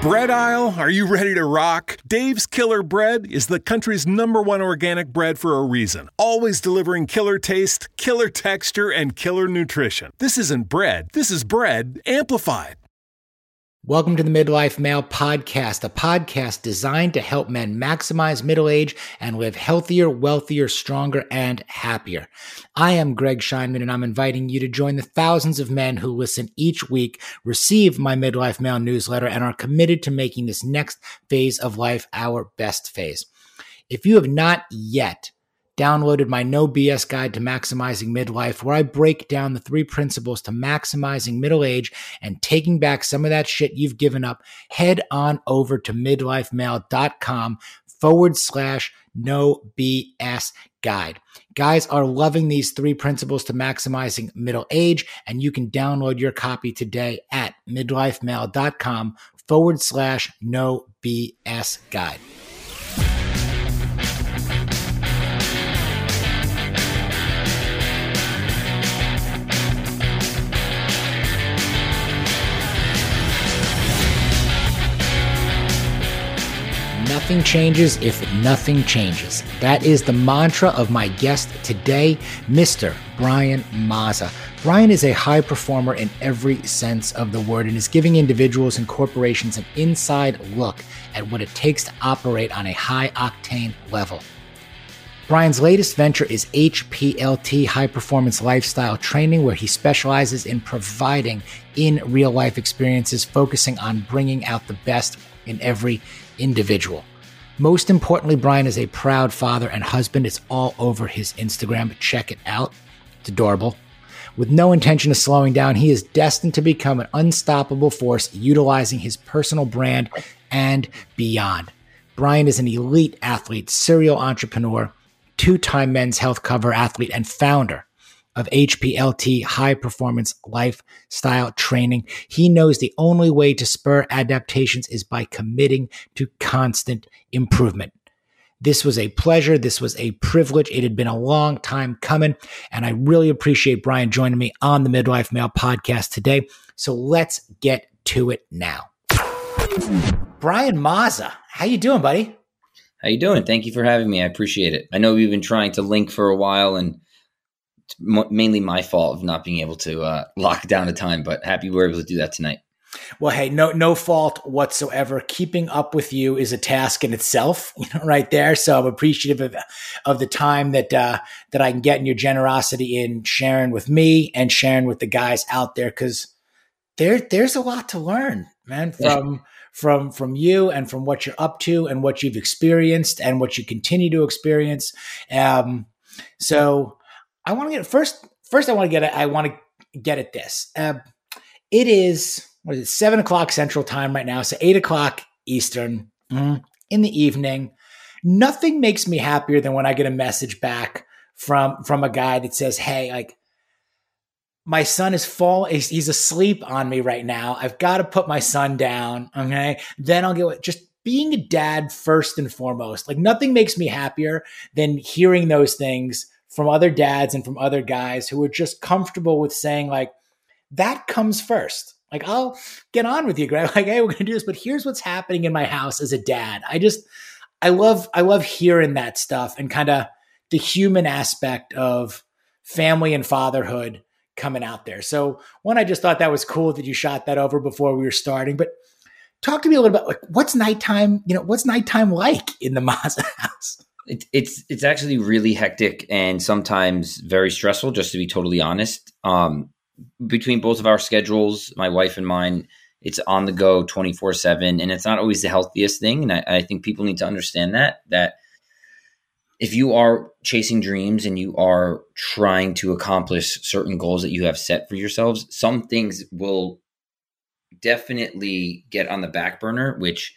Bread aisle, are you ready to rock? Dave's Killer Bread is the country's number one organic bread for a reason. Always delivering killer taste, killer texture, and killer nutrition. This isn't bread, this is bread amplified. Welcome to the Midlife Male Podcast, a podcast designed to help men maximize middle age and live healthier, wealthier, stronger, and happier. I am Greg Scheinman, and I'm inviting you to join the thousands of men who listen each week, receive my Midlife Male newsletter, and are committed to making this next phase of life our best phase. If you have not yet downloaded my No BS guide to maximizing midlife, where I break down the three principles to maximizing middle age and taking back some of that shit you've given up, head on over to midlifemale.com forward slash no BS guide. Guys are loving these three principles to maximizing middle age, and you can download your copy today at midlifemale.com forward slash no BS guide. Nothing changes if nothing changes. That is the mantra of my guest today, Mr. Brian Mazza. Brian is a high performer in every sense of the word and is giving individuals and corporations an inside look at what it takes to operate on a high octane level. Brian's latest venture is HPLT, High Performance Lifestyle Training, where he specializes in providing in real life experiences, focusing on bringing out the best in every individual. Most importantly, Brian is a proud father and husband. It's all over his Instagram. Check it out. It's adorable. With no intention of slowing down, he is destined to become an unstoppable force utilizing his personal brand and beyond. Brian is an elite athlete, serial entrepreneur, two time men's health cover athlete, and founder of HPLT high performance lifestyle training. He knows the only way to spur adaptations is by committing to constant improvement. This was a pleasure. This was a privilege. It had been a long time coming. And I really appreciate Brian joining me on the Midlife Male podcast today. So let's get to it now. Brian Mazza, how you doing, buddy? How you doing? Thank you for having me. I appreciate it. I know we've been trying to link for a while and mainly my fault of not being able to uh, lock down a time, but happy we are able to do that tonight. Well, hey, no, no fault whatsoever. Keeping up with you is a task in itself, you know, right there. So I'm appreciative of, of the time that uh, that I can get and your generosity in sharing with me and sharing with the guys out there because there there's a lot to learn, man. From yeah. from from you and from what you're up to and what you've experienced and what you continue to experience. Um, so I want to get first. First, I want to get it. I want to get at this. Uh, it is what is it? Seven o'clock Central Time right now, so eight o'clock Eastern mm, in the evening. Nothing makes me happier than when I get a message back from from a guy that says, "Hey, like." My son is fall. He's, he's asleep on me right now. I've got to put my son down. Okay. Then I'll get just being a dad first and foremost. Like nothing makes me happier than hearing those things from other dads and from other guys who are just comfortable with saying like that comes first. Like I'll get on with you, Greg. Like, hey, we're gonna do this, but here's what's happening in my house as a dad. I just I love I love hearing that stuff and kind of the human aspect of family and fatherhood coming out there. So one, I just thought that was cool that you shot that over before we were starting. But talk to me a little bit like what's nighttime, you know, what's nighttime like in the Mazza house? It, it's it's actually really hectic and sometimes very stressful. Just to be totally honest, um, between both of our schedules, my wife and mine, it's on the go twenty four seven, and it's not always the healthiest thing. And I, I think people need to understand that that if you are chasing dreams and you are trying to accomplish certain goals that you have set for yourselves, some things will definitely get on the back burner, which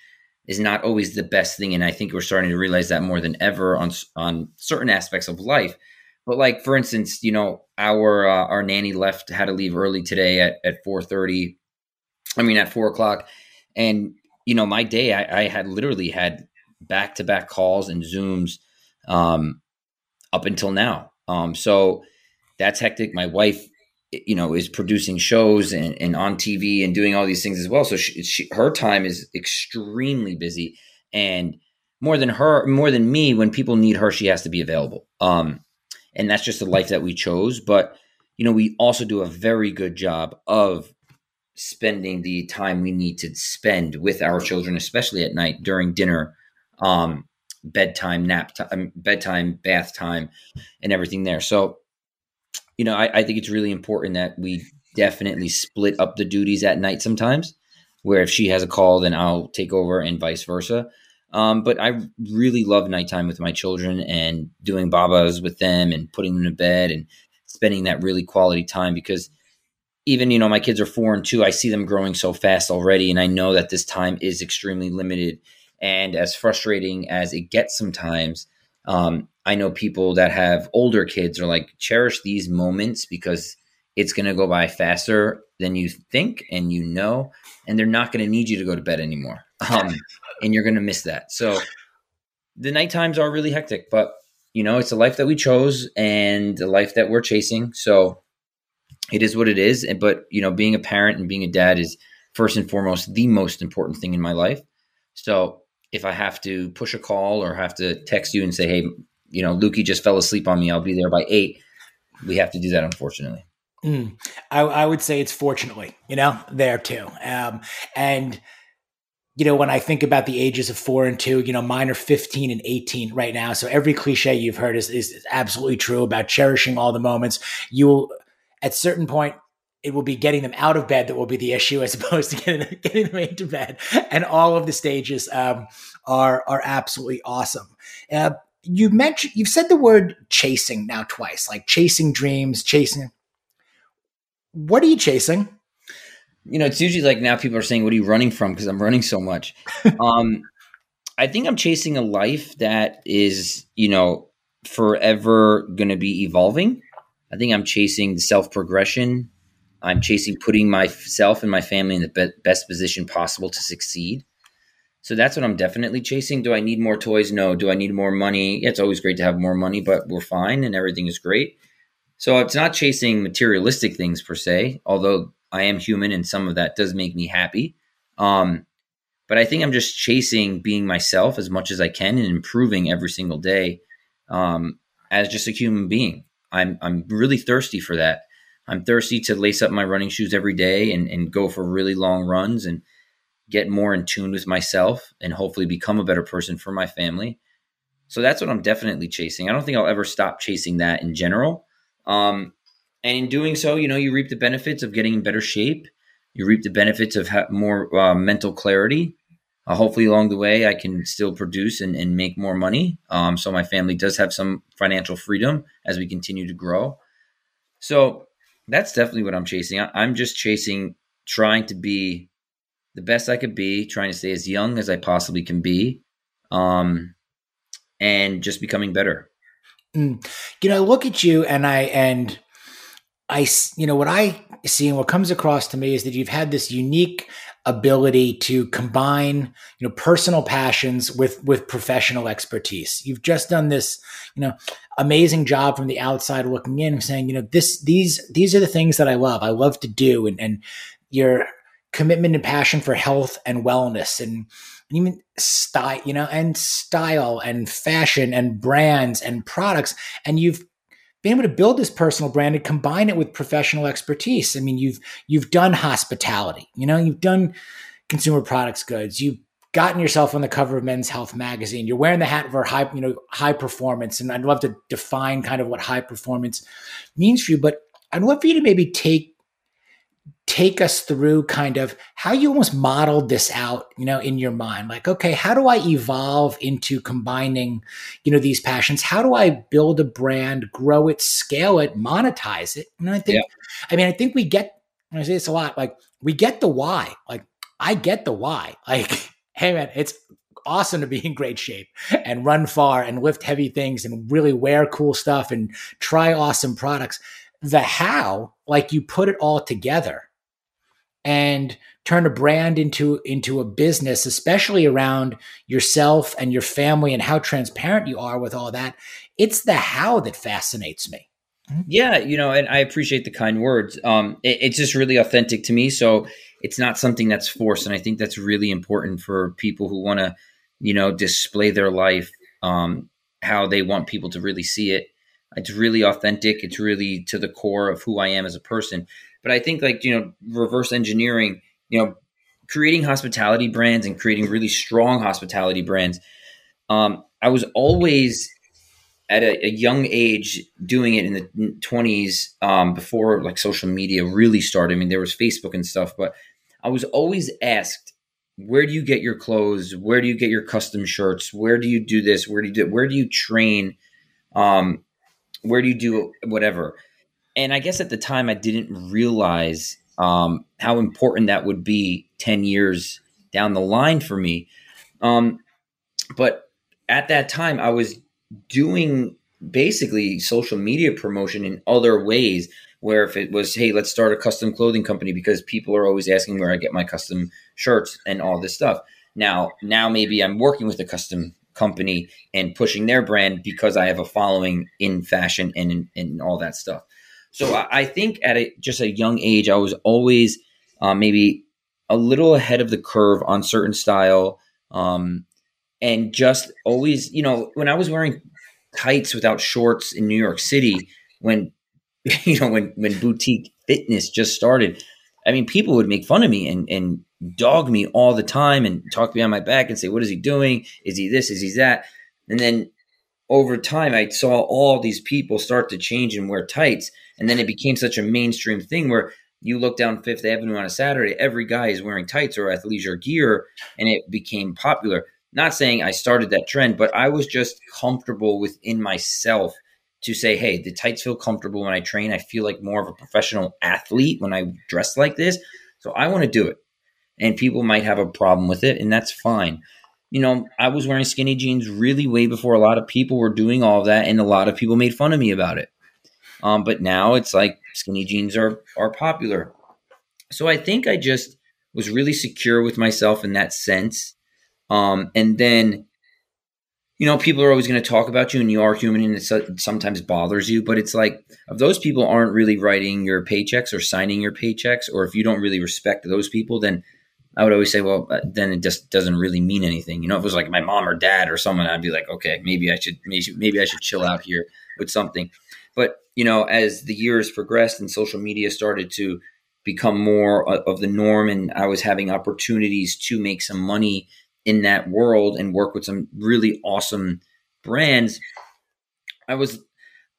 is not always the best thing and i think we're starting to realize that more than ever on on certain aspects of life. But like for instance you know our uh, our nanny left had to leave early today at at 4.30 i mean at 4 o'clock. And you know my day i, I had literally had back-to-back calls and zooms um, up until now. Um, so that's hectic. My wife you know is producing shows and, and on tv and doing all these things as well. So she, she, her time is extremely busy. And more than her more than me when people need her she has to be available. Um and that's just the life that we chose. But you know we also do a very good job of spending the time we need to spend with our children especially at night during dinner um bedtime nap time bedtime bath time and everything there. So you know, I, I think it's really important that we definitely split up the duties at night sometimes, where if she has a call, then I'll take over and vice versa. Um, but I really love nighttime with my children and doing babas with them and putting them to bed and spending that really quality time because even, you know, my kids are four and two. I see them growing so fast already. And I know that this time is extremely limited. And as frustrating as it gets sometimes, um, I know people that have older kids are like, cherish these moments because it's going to go by faster than you think and you know, and they're not going to need you to go to bed anymore. Um, and you're going to miss that. So the night times are really hectic, but you know, it's a life that we chose and the life that we're chasing. So it is what it is. But, you know, being a parent and being a dad is first and foremost the most important thing in my life. So if I have to push a call or have to text you and say, hey, you know, Lukey just fell asleep on me. I'll be there by eight. We have to do that, unfortunately. Mm. I, I, would say it's fortunately, you know, there too. Um, and, you know, when I think about the ages of four and two, you know, mine are 15 and 18 right now. So every cliche you've heard is, is absolutely true about cherishing all the moments. You will, at certain point, it will be getting them out of bed that will be the issue as opposed to getting, getting them into bed. And all of the stages um, are, are absolutely awesome. Uh, you mentioned you've said the word chasing now twice, like chasing dreams, chasing. What are you chasing? You know, it's usually like now people are saying, "What are you running from?" Because I'm running so much. um, I think I'm chasing a life that is, you know, forever going to be evolving. I think I'm chasing self progression. I'm chasing putting myself and my family in the be- best position possible to succeed. So that's what I'm definitely chasing. Do I need more toys? No. Do I need more money? It's always great to have more money, but we're fine and everything is great. So it's not chasing materialistic things per se, although I am human and some of that does make me happy. Um, but I think I'm just chasing being myself as much as I can and improving every single day um, as just a human being. I'm I'm really thirsty for that. I'm thirsty to lace up my running shoes every day and, and go for really long runs and get more in tune with myself and hopefully become a better person for my family. So that's what I'm definitely chasing. I don't think I'll ever stop chasing that in general. Um, and in doing so, you know, you reap the benefits of getting in better shape. You reap the benefits of ha- more uh, mental clarity. Uh, hopefully, along the way, I can still produce and, and make more money. Um, so my family does have some financial freedom as we continue to grow. So that's definitely what I'm chasing. I, I'm just chasing trying to be the best I could be, trying to stay as young as I possibly can be, um, and just becoming better. Mm. You know, I look at you and I and I, you know, what I see and what comes across to me is that you've had this unique ability to combine, you know, personal passions with with professional expertise. You've just done this, you know, amazing job from the outside looking in, saying, you know, this these these are the things that I love. I love to do, and and you're commitment and passion for health and wellness and, even style, you know, and style and fashion and brands and products. And you've been able to build this personal brand and combine it with professional expertise. I mean, you've you've done hospitality, you know, you've done consumer products goods, you've gotten yourself on the cover of Men's Health magazine. You're wearing the hat for high, you know, high performance. And I'd love to define kind of what high performance means for you, but I'd love for you to maybe take take us through kind of how you almost modeled this out, you know, in your mind. Like, okay, how do I evolve into combining, you know, these passions? How do I build a brand, grow it, scale it, monetize it? And I think, yeah. I mean, I think we get, I say this a lot, like we get the why. Like I get the why. Like, hey man, it's awesome to be in great shape and run far and lift heavy things and really wear cool stuff and try awesome products. The how, like you put it all together and turn a brand into into a business especially around yourself and your family and how transparent you are with all that it's the how that fascinates me Yeah, you know, and I appreciate the kind words. Um, it, it's just really authentic to me. So it's not something that's forced, and I think that's really important for people who want to, you know, display their life, um, how they want people to really see it. It's really authentic. It's really to the core of who I am as a person. But I think, like you know, reverse engineering, you know, creating hospitality brands and creating really strong hospitality brands. Um, I was always at a, a, young age doing it in the 20s um, before like social media really started. I mean, there was Facebook and stuff, but I was always asked, where do you get your clothes? Where do you get your custom shirts? Where do you do this? Where do you do, where do you train? Um, where do you do whatever? And I guess at the time I didn't realize um, how important that would be 10 years down the line for me. Um, but at that time I was doing basically social media promotion in other ways where if it was hey let's start a custom clothing company because people are always asking where i get my custom shirts and all this stuff now now maybe i'm working with a custom company and pushing their brand because i have a following in fashion and in all that stuff. So I, I, think at a, just a young age i was always uh, maybe a little ahead of the curve on certain style um, and just always, you know, when I was wearing tights without shorts in New York City, when you know when when boutique fitness just started, I mean, people would make fun of me and and dog me all the time and talk behind my back and say, "What is he doing? Is he this? Is he that?" And then over time, I saw all these people start to change and wear tights, and then it became such a mainstream thing where you look down Fifth Avenue on a Saturday, every guy is wearing tights or athleisure gear, and it became popular not saying I started that trend, but I was just comfortable within myself to say, hey, the tights feel comfortable when I train. I feel like more of a professional athlete when I dress like this. So I want to do it. And people might have a problem with it, and that's fine. You know, I was wearing skinny jeans really way before a lot of people were doing all of that, and a lot of people made fun of me about it. Um, but now it's like skinny jeans are are popular. So I think I just was really secure with myself in that sense um, and then, you know, people are always going to talk about you and you are human and it sometimes bothers you, but it's like, if those people aren't really writing your paychecks or signing your paychecks, or if you don't really respect those people, then I would always say, well, then it just doesn't really mean anything. You know, if it was like my mom or dad or someone, I'd be like, okay, maybe I should, maybe I should chill out here with something. But, you know, as the years progressed and social media started to become more of the norm and I was having opportunities to make some money in that world and work with some really awesome brands, I was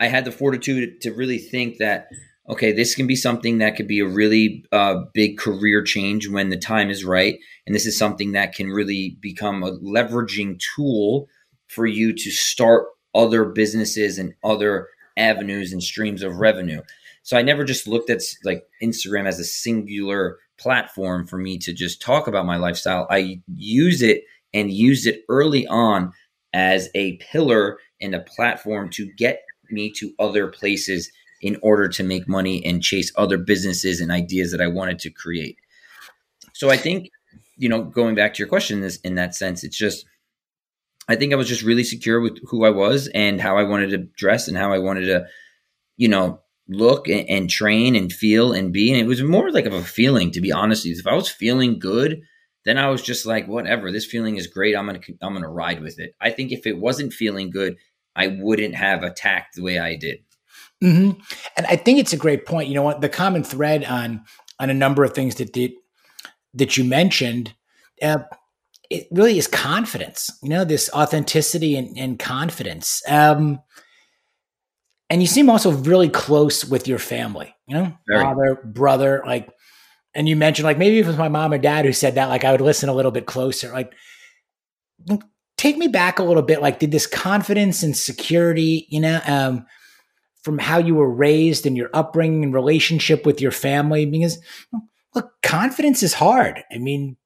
I had the fortitude to really think that okay, this can be something that could be a really uh, big career change when the time is right, and this is something that can really become a leveraging tool for you to start other businesses and other avenues and streams of revenue. So I never just looked at like Instagram as a singular platform for me to just talk about my lifestyle. I use it and used it early on as a pillar and a platform to get me to other places in order to make money and chase other businesses and ideas that I wanted to create. So I think, you know, going back to your question is in that sense, it's just I think I was just really secure with who I was and how I wanted to dress and how I wanted to, you know, look and, and, train and feel and be. And it was more like of a feeling, to be honest. If I was feeling good, then I was just like, whatever, this feeling is great. I'm gonna I'm gonna ride with it. I think if it wasn't feeling good, I wouldn't have attacked the way I did. Mm-hmm. And I think it's a great point. You know what? The common thread on on a number of things that did that you mentioned, uh, it really is confidence. You know, this authenticity and, and confidence. Um, and you seem also really close with your family, you know, Very. father, brother, like, and you mentioned like maybe if it was my mom or dad who said that, like I would listen a little bit closer. Like, take me back a little bit. Like, did this confidence and security, you know, um, from how you were raised and your upbringing and relationship with your family? Because look, confidence is hard. I mean,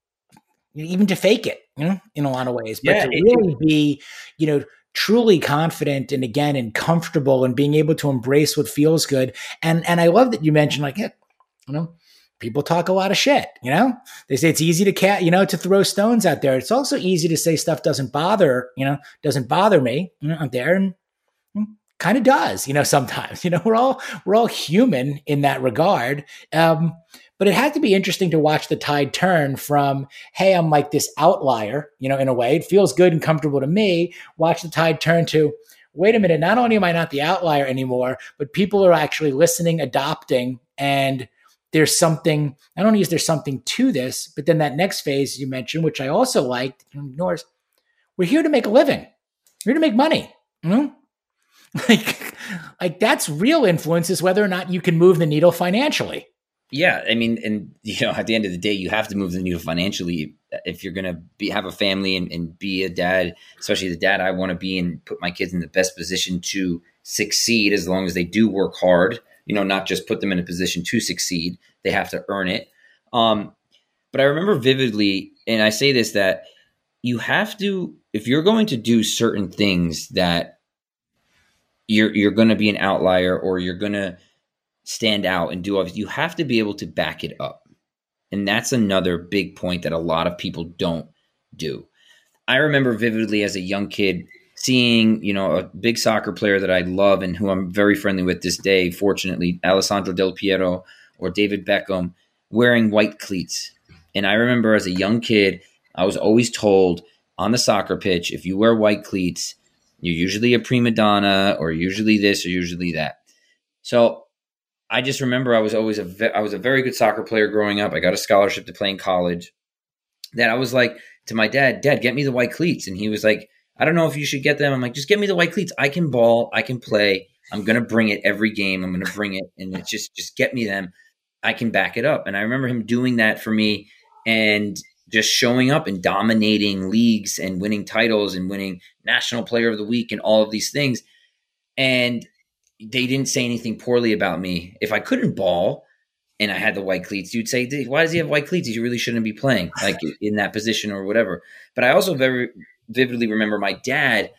even to fake it, you know, in a lot of ways, but yeah, to really be, you know, truly confident and again and comfortable and being able to embrace what feels good. And and I love that you mentioned like, yeah, you know, people talk a lot of shit, you know? They say it's easy to cat, you know, to throw stones out there. It's also easy to say stuff doesn't bother, you know, doesn't bother me, you know, out there and kind of does, you know, sometimes, you know, we're all, we're all human in that regard. Um, but it had to be interesting to watch the tide turn from, hey, I'm like this outlier, you know, in a way. It feels good and comfortable to me. Watch the tide turn to, wait a minute, not only am I not the outlier anymore, but people are actually listening, adopting, and there's something, not only is there something to this, but then that next phase you mentioned, which I also liked, ignores, we're here to make a living. We're here to make money. Mm-hmm. Like, like that's real influence is whether or not you can move the needle financially. Yeah, I mean, and you know, at the end of the day, you have to move the needle financially if you're to be have a family and, and be a dad, especially the dad I want to be and put my kids in the best position to succeed. As long as they do work hard, you know, not just put them in a position to succeed, they have to earn it. Um, but I remember vividly, and I say this that you have to if you're going to do certain things that you're you're going to be an outlier or you're going to stand out and do all you have to be able to back it up. And that's another big point that a lot of people don't do. I remember vividly as a young kid seeing, you know, a big soccer player that I love and who I'm very friendly with this day, fortunately, Alessandro Del Piero or David Beckham wearing white cleats. And I remember as a young kid, I was always told on the soccer pitch, if you wear white cleats, you're usually a prima donna or usually this or usually that. So I just remember I was always a ve- I was a very good soccer player growing up. I got a scholarship to play in college. That I was like to my dad, Dad, get me the white cleats, and he was like, I don't know if you should get them. I'm like, just get me the white cleats. I can ball. I can play. I'm gonna bring it every game. I'm gonna bring it, and it's just just get me them. I can back it up. And I remember him doing that for me, and just showing up and dominating leagues and winning titles and winning national player of the week and all of these things. And they didn't say anything poorly about me. If I couldn't ball and I had the white cleats, you'd say, "Why does he have white cleats? You really shouldn't be playing like in that position or whatever." But I also very vividly remember my dad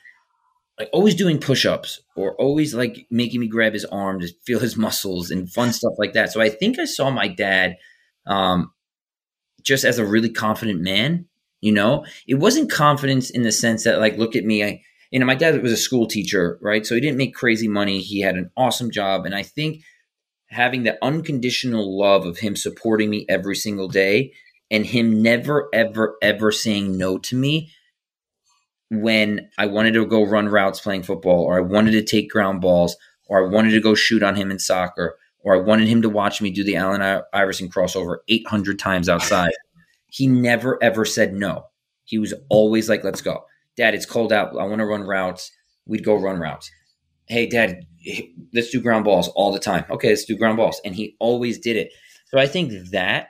like always doing push-ups or always like making me grab his arm to feel his muscles and fun stuff like that. So I think I saw my dad um, just as a really confident man. You know, it wasn't confidence in the sense that like, look at me, I you know, my dad was a school teacher, right? So he didn't make crazy money. He had an awesome job. And I think having that unconditional love of him supporting me every single day and him never, ever, ever saying no to me when I wanted to go run routes playing football or I wanted to take ground balls or I wanted to go shoot on him in soccer or I wanted him to watch me do the Allen Iverson crossover 800 times outside. he never, ever said no. He was always like, let's go. Dad, it's cold out. I want to run routes. We'd go run routes. Hey, Dad, let's do ground balls all the time. Okay, let's do ground balls. And he always did it. So I think that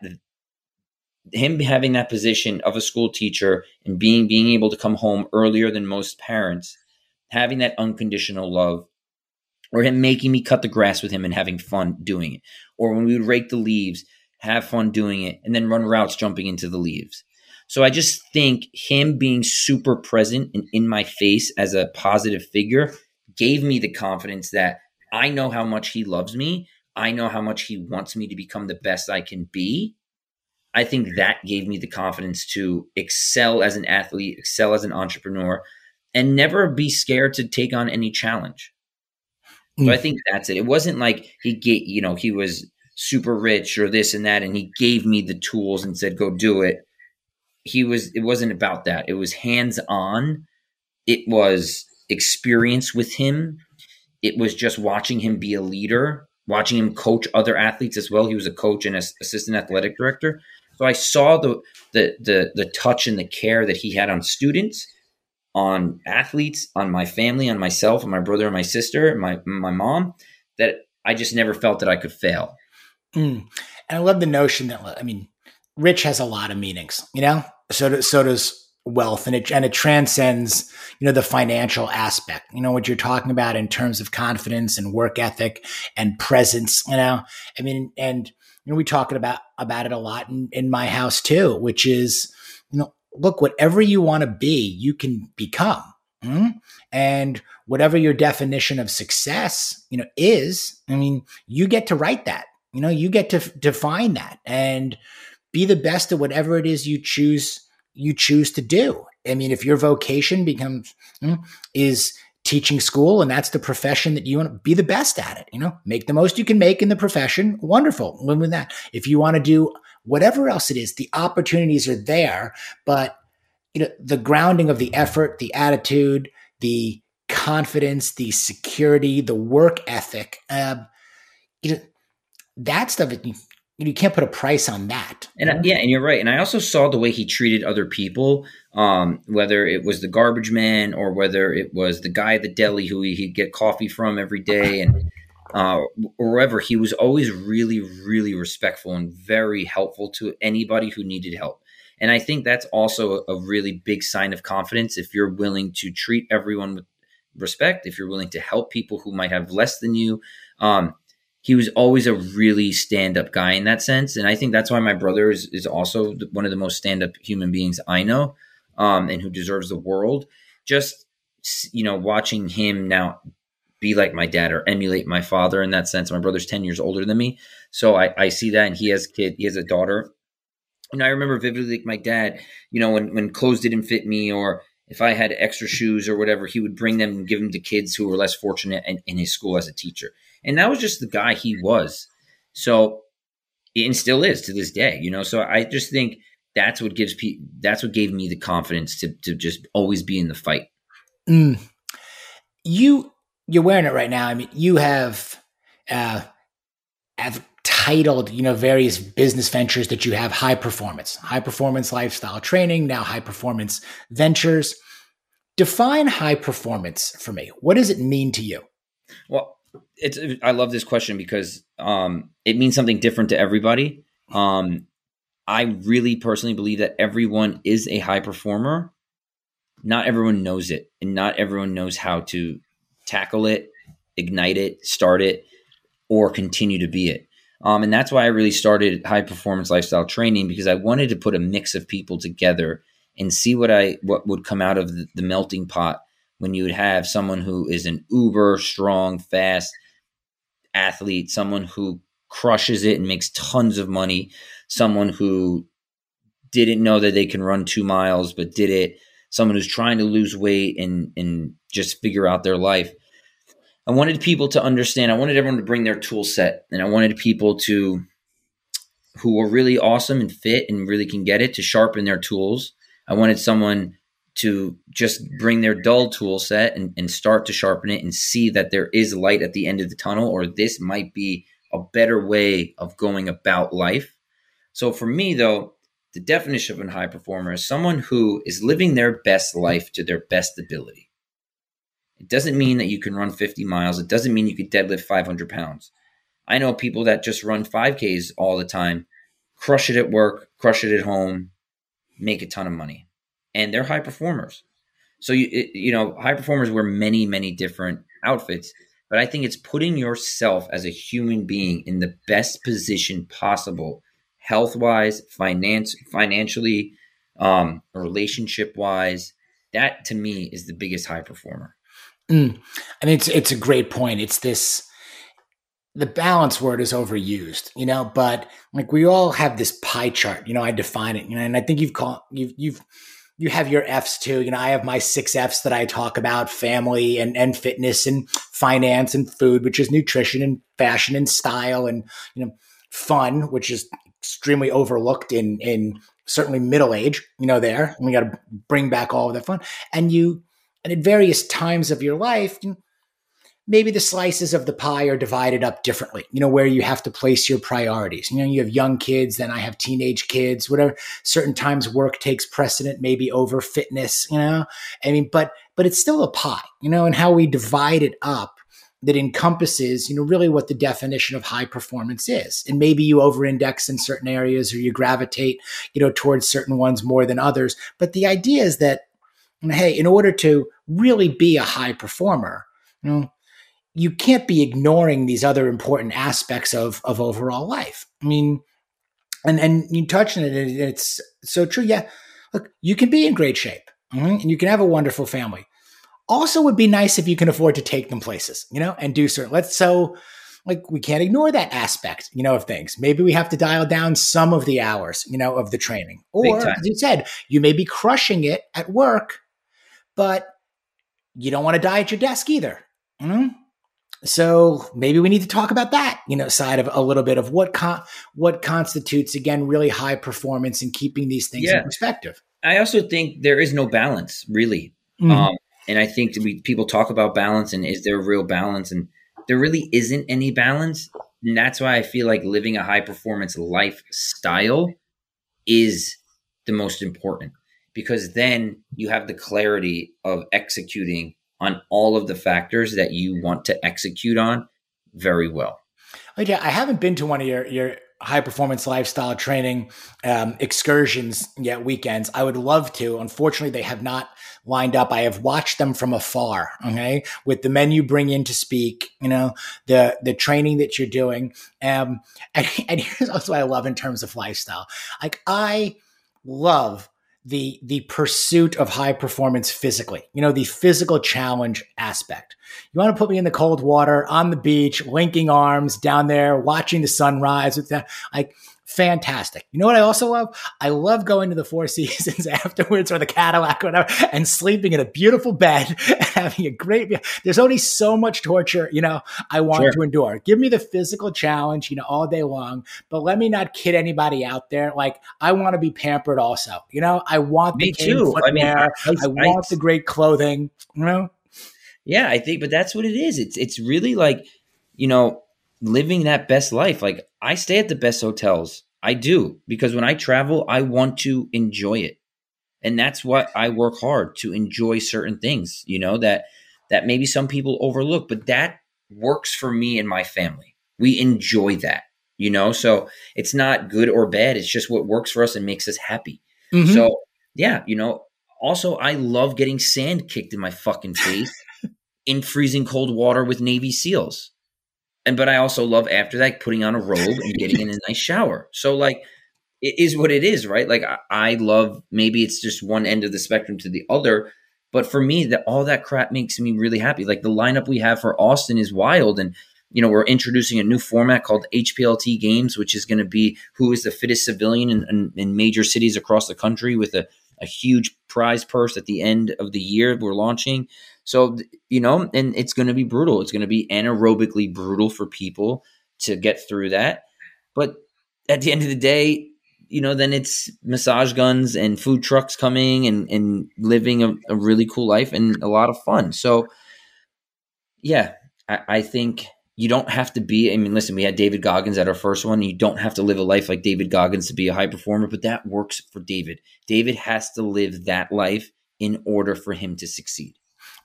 him having that position of a school teacher and being being able to come home earlier than most parents, having that unconditional love, or him making me cut the grass with him and having fun doing it, or when we would rake the leaves, have fun doing it, and then run routes jumping into the leaves. So I just think him being super present and in my face as a positive figure gave me the confidence that I know how much he loves me. I know how much he wants me to become the best I can be. I think that gave me the confidence to excel as an athlete, excel as an entrepreneur, and never be scared to take on any challenge. Mm. So I think that's it. It wasn't like he get, you know, he was super rich or this and that, and he gave me the tools and said, go do it. He was it wasn't about that. It was hands on it was experience with him. It was just watching him be a leader watching him coach other athletes as well. He was a coach and assistant athletic director. So i saw the the the, the touch and the care that he had on students on athletes on my family on myself on my brother and my sister my my mom that i just never felt that i could fail. Mm. and i love the notion that i mean rich has a lot of meanings you know? So do, so does wealth and it and it transcends you know the financial aspect you know what you're talking about in terms of confidence and work ethic and presence you know? I mean and you know we talking about about it a lot in, in my house too which is look whatever you want to be you can become mm? and whatever your definition of success you know is i mean you get to write that you know you get to define that and be the best at whatever it is you choose you choose to do. I mean, if your vocation becomes hmm, is teaching school and that's the profession that you want to be the best at it. You know, make the most you can make in the profession. Wonderful. Win with that. If you want to do whatever else it is, the opportunities are there, but you know, the grounding of the effort, the attitude, the confidence, the security, the work ethic, uh, you know, that stuff you, you can't put a price on that. And uh, yeah, and you're right. And I also saw the way he treated other people, um, whether it was the garbage man or whether it was the guy at the deli who he'd get coffee from every day, and uh, wherever. He was always really, really respectful and very helpful to anybody who needed help. And I think that's also a, a really big sign of confidence if you're willing to treat everyone with respect, if you're willing to help people who might have less than you. Um, he was always a really stand up guy in that sense. And I think that's why my brother is, is also one of the most stand up human beings I know um, and who deserves the world. Just, you know, watching him now be like my dad or emulate my father in that sense. My brother's 10 years older than me. So I, I see that. And he has kid, he has a daughter. And I remember vividly like my dad, you know, when, when clothes didn't fit me or if I had extra shoes or whatever, he would bring them and give them to kids who were less fortunate in, in his school as a teacher. And that was just the guy he was. So, and still is to this day, you know. So I just think that's what gives people, that's what gave me the confidence to, to just always be in the fight. Mm. You, you're wearing it right now. I mean, you have, uh, have titled, you know, various business ventures that you have high performance, high performance lifestyle training, now high performance ventures. Define high performance for me. What does it mean to you? Well, it's I love this question because um, it means something different to everybody. Um, I really personally believe that everyone is a high performer. Not everyone knows it, and not everyone knows how to tackle it, ignite it, start it, or continue to be it. Um, and that's why I really started high performance lifestyle training because I wanted to put a mix of people together and see what I what would come out of the, the melting pot when you would have someone who is an uber strong, fast athlete, someone who crushes it and makes tons of money, someone who didn't know that they can run two miles but did it, someone who's trying to lose weight and and just figure out their life. I wanted people to understand. I wanted everyone to bring their tool set, and I wanted people to who are really awesome and fit and really can get it to sharpen their tools. I wanted someone to just bring their dull tool set and, and start to sharpen it and see that there is light at the end of the tunnel, or this might be a better way of going about life. So for me, though, the definition of a high performer is someone who is living their best life to their best ability. It doesn't mean that you can run 50 miles. It doesn't mean you can deadlift 500 pounds. I know people that just run 5Ks all the time, crush it at work, crush it at home, make a ton of money. And they're high performers. So, you, you know, high performers wear many, many different outfits. But I think it's putting yourself as a human being in the best position possible, health wise, finance, financially, um, relationship wise. That to me is the biggest high performer. Mm. And it's it's a great point. It's this the balance word is overused, you know, but like we all have this pie chart, you know, I define it, you know, and I think you've called you've you've you have your F's too. You know, I have my six F's that I talk about family and, and fitness and finance and food, which is nutrition and fashion and style and, you know, fun, which is extremely overlooked in, in certainly middle age, you know, there. And we got to bring back all of that fun. And you, and at various times of your life, maybe the slices of the pie are divided up differently, you know, where you have to place your priorities. You know, you have young kids, then I have teenage kids, whatever. Certain times work takes precedent, maybe over fitness, you know. I mean, but but it's still a pie, you know, and how we divide it up that encompasses, you know, really what the definition of high performance is. And maybe you over index in certain areas or you gravitate, you know, towards certain ones more than others. But the idea is that hey, in order to really be a high performer, you know, you can't be ignoring these other important aspects of of overall life. I mean, and and you touched on it, and it's so true. Yeah, look, you can be in great shape, and you can have a wonderful family. Also, would be nice if you can afford to take them places, you know, and do certain. Let's so like we can't ignore that aspect, you know, of things. Maybe we have to dial down some of the hours, you know, of the training. Or as you said, you may be crushing it at work, but you don't want to die at your desk either. Mm-hmm. So maybe we need to talk about that, you know, side of a little bit of what con- what constitutes again really high performance and keeping these things yeah. in perspective. I also think there is no balance, really. Mm-hmm. Um, and I think we, people talk about balance and is there real balance? And there really isn't any balance. And that's why I feel like living a high performance lifestyle is the most important because then you have the clarity of executing on all of the factors that you want to execute on very well. Okay, I haven't been to one of your your high performance lifestyle training um, excursions yet weekends. I would love to. Unfortunately, they have not lined up. I have watched them from afar. Okay, with the men you bring in to speak, you know the the training that you're doing. Um, and, and here's also what I love in terms of lifestyle. Like I love the the pursuit of high performance physically you know the physical challenge aspect you want to put me in the cold water on the beach linking arms down there watching the sunrise with that like fantastic. You know what I also love? I love going to the Four Seasons afterwards or the Cadillac or whatever and sleeping in a beautiful bed and having a great There's only so much torture, you know, I want sure. to endure. Give me the physical challenge, you know, all day long, but let me not kid anybody out there. Like I want to be pampered also. You know, I want me the too. I mean, I, I, I want the great clothing, you know? Yeah, I think but that's what it is. It's it's really like, you know, living that best life. Like I stay at the best hotels. I do because when I travel, I want to enjoy it. And that's what I work hard to enjoy certain things, you know, that that maybe some people overlook, but that works for me and my family. We enjoy that, you know? So it's not good or bad, it's just what works for us and makes us happy. Mm-hmm. So, yeah, you know, also I love getting sand kicked in my fucking face in freezing cold water with Navy SEALs and but I also love after that putting on a robe and getting in a nice shower. So like it is what it is, right? Like I, I, love maybe it's just one end of the spectrum to the other, but for me that all that crap makes me really happy. Like the lineup we have for Austin is wild and you know, we're introducing a new format called HPLT Games, which is going to be who is the fittest civilian in, in, in major cities across the country with a, a huge prize purse at the end of the year we're launching. So, you know, and it's going to be brutal. It's going to be anaerobically brutal for people to get through that. But at the end of the day, you know, then it's massage guns and food trucks coming and, and living a, a really cool life and a lot of fun. So, yeah, I, I think you don't have to be. I mean, listen, we had David Goggins at our first one. You don't have to live a life like David Goggins to be a high performer, but that works for David. David has to live that life in order for him to succeed.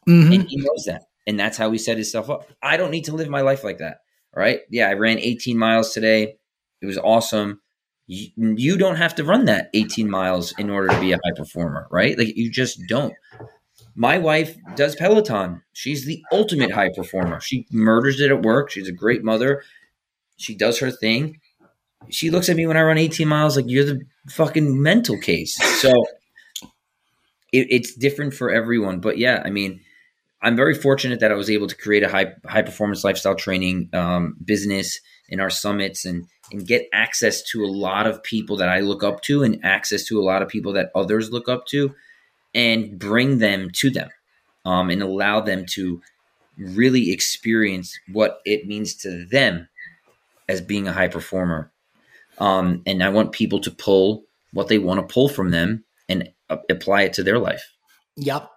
Mm-hmm. And he knows that. And that's how he set himself up. I don't need to live my life like that. Right. Yeah, I ran 18 miles today. It was awesome. You, you don't have to run that 18 miles in order to be a high performer, right? Like you just don't. My wife does Peloton. She's the ultimate high performer. She murders it at work. She's a great mother. She does her thing. She looks at me when I run 18 miles like you're the fucking mental case. So it, it's different for everyone. But yeah, I mean, I'm very fortunate that I was able to create a high high performance lifestyle training um, business in our summits and and get access to a lot of people that I look up to and access to a lot of people that others look up to and bring them to them um, and allow them to really experience what it means to them as being a high performer. Um, and I want people to pull what they want to pull from them and uh, apply it to their life. Yep.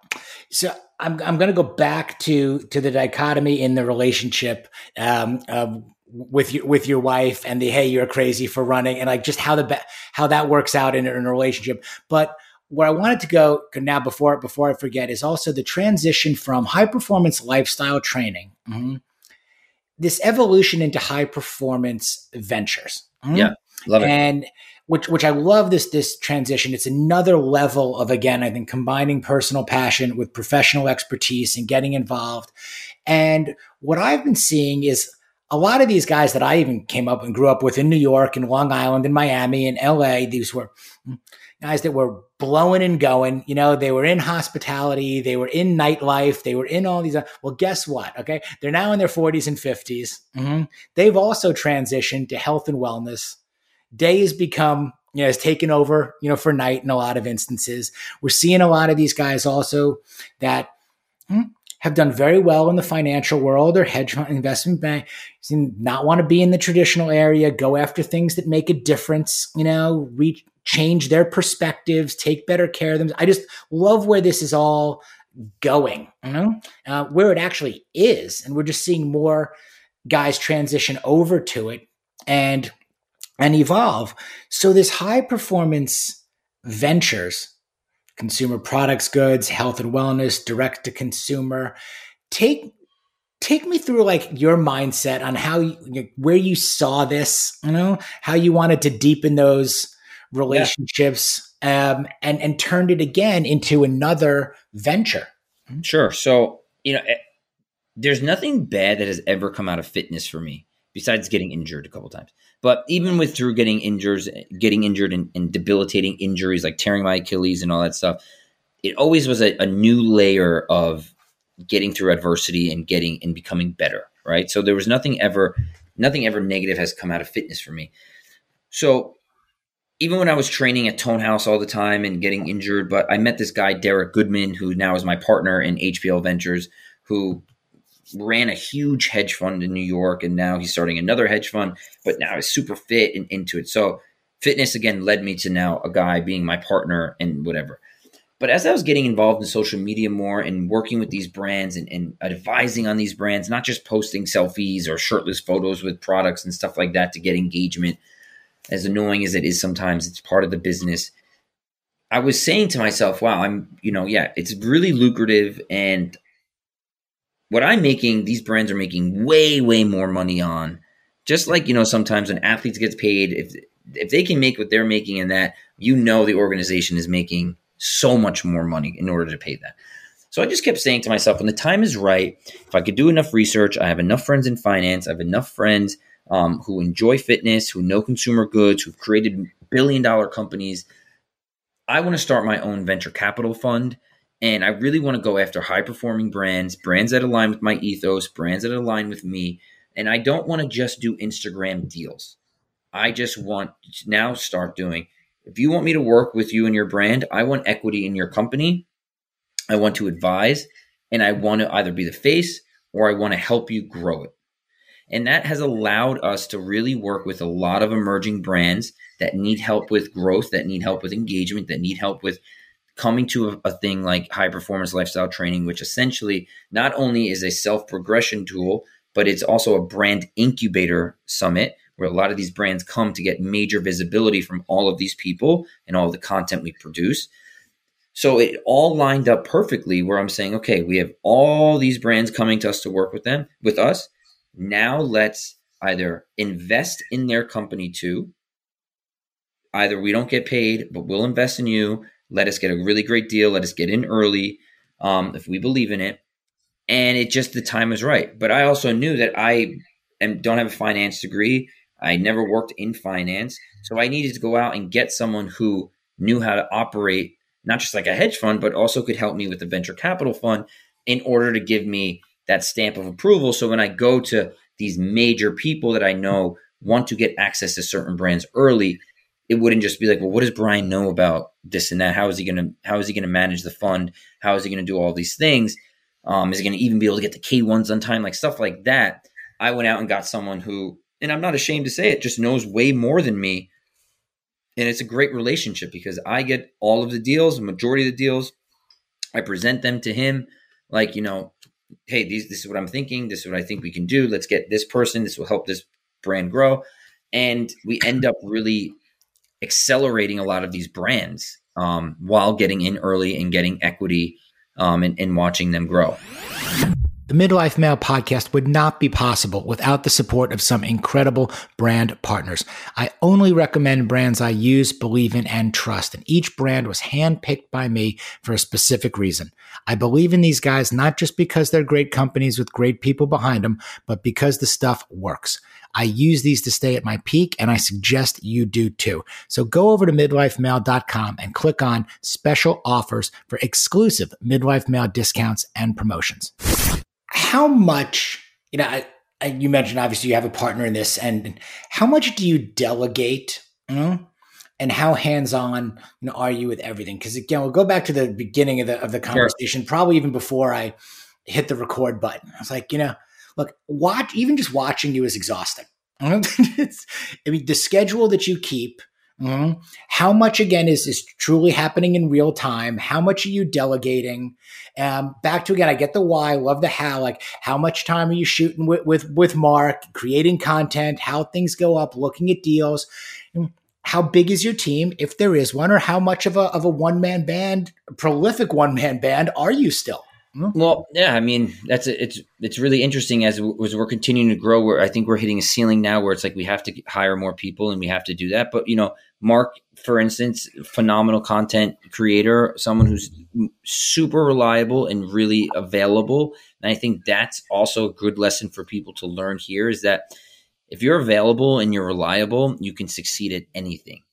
So I'm I'm going to go back to to the dichotomy in the relationship um, uh, with your with your wife and the hey you're crazy for running and like just how the how that works out in, in a relationship. But where I wanted to go now before before I forget is also the transition from high performance lifestyle training, mm-hmm, this evolution into high performance ventures. Mm-hmm. Yeah, love it. And which which I love this this transition. It's another level of again, I think combining personal passion with professional expertise and getting involved. And what I've been seeing is a lot of these guys that I even came up and grew up with in New York and Long Island and Miami and LA, these were guys that were blowing and going. You know, they were in hospitality, they were in nightlife, they were in all these. Well, guess what? Okay. They're now in their 40s and 50s. Mm-hmm. They've also transitioned to health and wellness day has become you know, has taken over, you know, for night in a lot of instances. We're seeing a lot of these guys also that hmm, have done very well in the financial world or hedge fund investment bank, not want to be in the traditional area, go after things that make a difference, you know, change their perspectives, take better care of them. I just love where this is all going, you know, uh, where it actually is. And we're just seeing more guys transition over to it and and evolve. So this high performance ventures, consumer products, goods, health and wellness, direct to consumer, take take me through like your mindset on how you, where you saw this, you know, how you wanted to deepen those relationships yeah. um, and and turned it again into another venture. Sure. So, you know, eh, there's nothing bad that has ever come out of fitness for me besides getting injured a couple times. But even with through getting injured, getting injured and, and, debilitating injuries like tearing my Achilles and all that stuff, it always was a, a new layer of getting through adversity and getting and becoming better. Right. So there was nothing ever, nothing ever negative has come out of fitness for me. So even when I was training at Tone House all the time and getting injured, but I met this guy, Derek Goodman, who now is my partner in HPL Ventures, who ran a huge hedge fund in New York, and now he's starting another hedge fund, but now is super fit and into it. So fitness again led me to now a guy being my partner and whatever. But as I was getting involved in social media more and working with these brands and, and advising on these brands, not just posting selfies or shirtless photos with products and stuff like that to get engagement, as annoying as it is sometimes, it's part of the business. I was saying to myself, wow, I'm, you know, yeah, it's really lucrative and what I'm making, these brands are making way, way more money on. Just like, you know, sometimes when athletes gets paid, if if they can make what they're making in that, you know the organization is making so much more money in order to pay that. So I just kept saying to myself, when the time is right, if I could do enough research, I have enough friends in finance, I have enough friends um, who enjoy fitness, who know consumer goods, who've created billion dollar companies. I want to start my own venture capital fund and I really want to go after high performing brands, brands that align with my ethos, brands that align with me. And I don't want to just do Instagram deals. I just want to now start doing. If you want me to work with you and your brand, I want equity in your company. I want to advise and I want to either be the face or I want to help you grow it. And that has allowed us to really work with a lot of emerging brands that need help with growth, that need help with engagement, that need help with coming to a, a, thing like high performance lifestyle training, which essentially not only is a self progression tool, but it's also a brand incubator summit where a lot of these brands come to get major visibility from all of these people and all the content we produce. So it all lined up perfectly where I'm saying, okay, we have all these brands coming to us to work with them, with us. Now let's either invest in their company too. Either we don't get paid, but we'll invest in you let us get a really great deal. Let us get in early um, if we believe in it. And it just the time was right. But I also knew that I am, don't have a finance degree. I never worked in finance, so I needed to go out and get someone who knew how to operate not just like a hedge fund, but also could help me with the venture capital fund in order to give me that stamp of approval. So when I go to these major people that I know want to get access to certain brands early, it wouldn't just be like, well, what does Brian know about this and that? How is he gonna how is he gonna manage the fund? How is he gonna do all these things? Um, is he gonna even be able to get the K ones on time? Like stuff like that. I went out and got someone who, and I'm not ashamed to say it, just knows way more than me. And it's a great relationship because I get all of the deals, the majority of the deals. I present them to him, like, you know, hey, these this is what I'm thinking, this is what I think we can do. Let's get this person, this will help this brand grow. And we end up really accelerating a lot of these brands um, while getting in early and getting equity um, and, and watching them grow. The Midlife Male podcast would not be possible without the support of some incredible brand partners. I only recommend brands I use, believe in, and trust, and each brand was handpicked by me for a specific reason. I believe in these guys not just because they're great companies with great people behind them, but because the stuff works. I use these to stay at my peak, and I suggest you do too. So go over to midlifemale.com and click on special offers for exclusive midlife male discounts and promotions. How much, you know, I, I, you mentioned obviously you have a partner in this, and how much do you delegate? You know? and how hands-on you know, are you with everything because again we'll go back to the beginning of the of the conversation sure. probably even before i hit the record button. I was like, you know, look, watch, even just watching you is exhausting. I mean, the schedule that you keep, mm-hmm, how much again is, is truly happening in real time? How much are you delegating? Um, back to again, I get the why, love the how. Like, how much time are you shooting with with, with Mark, creating content, how things go up, looking at deals. How big is your team, if there is one, or how much of a of a one man band, prolific one man band, are you still? Well, yeah, I mean that's a, it's it's really interesting as, as we're continuing to grow. Where I think we're hitting a ceiling now, where it's like we have to hire more people and we have to do that. But you know, Mark, for instance, phenomenal content creator, someone who's super reliable and really available. And I think that's also a good lesson for people to learn here is that if you're available and you're reliable, you can succeed at anything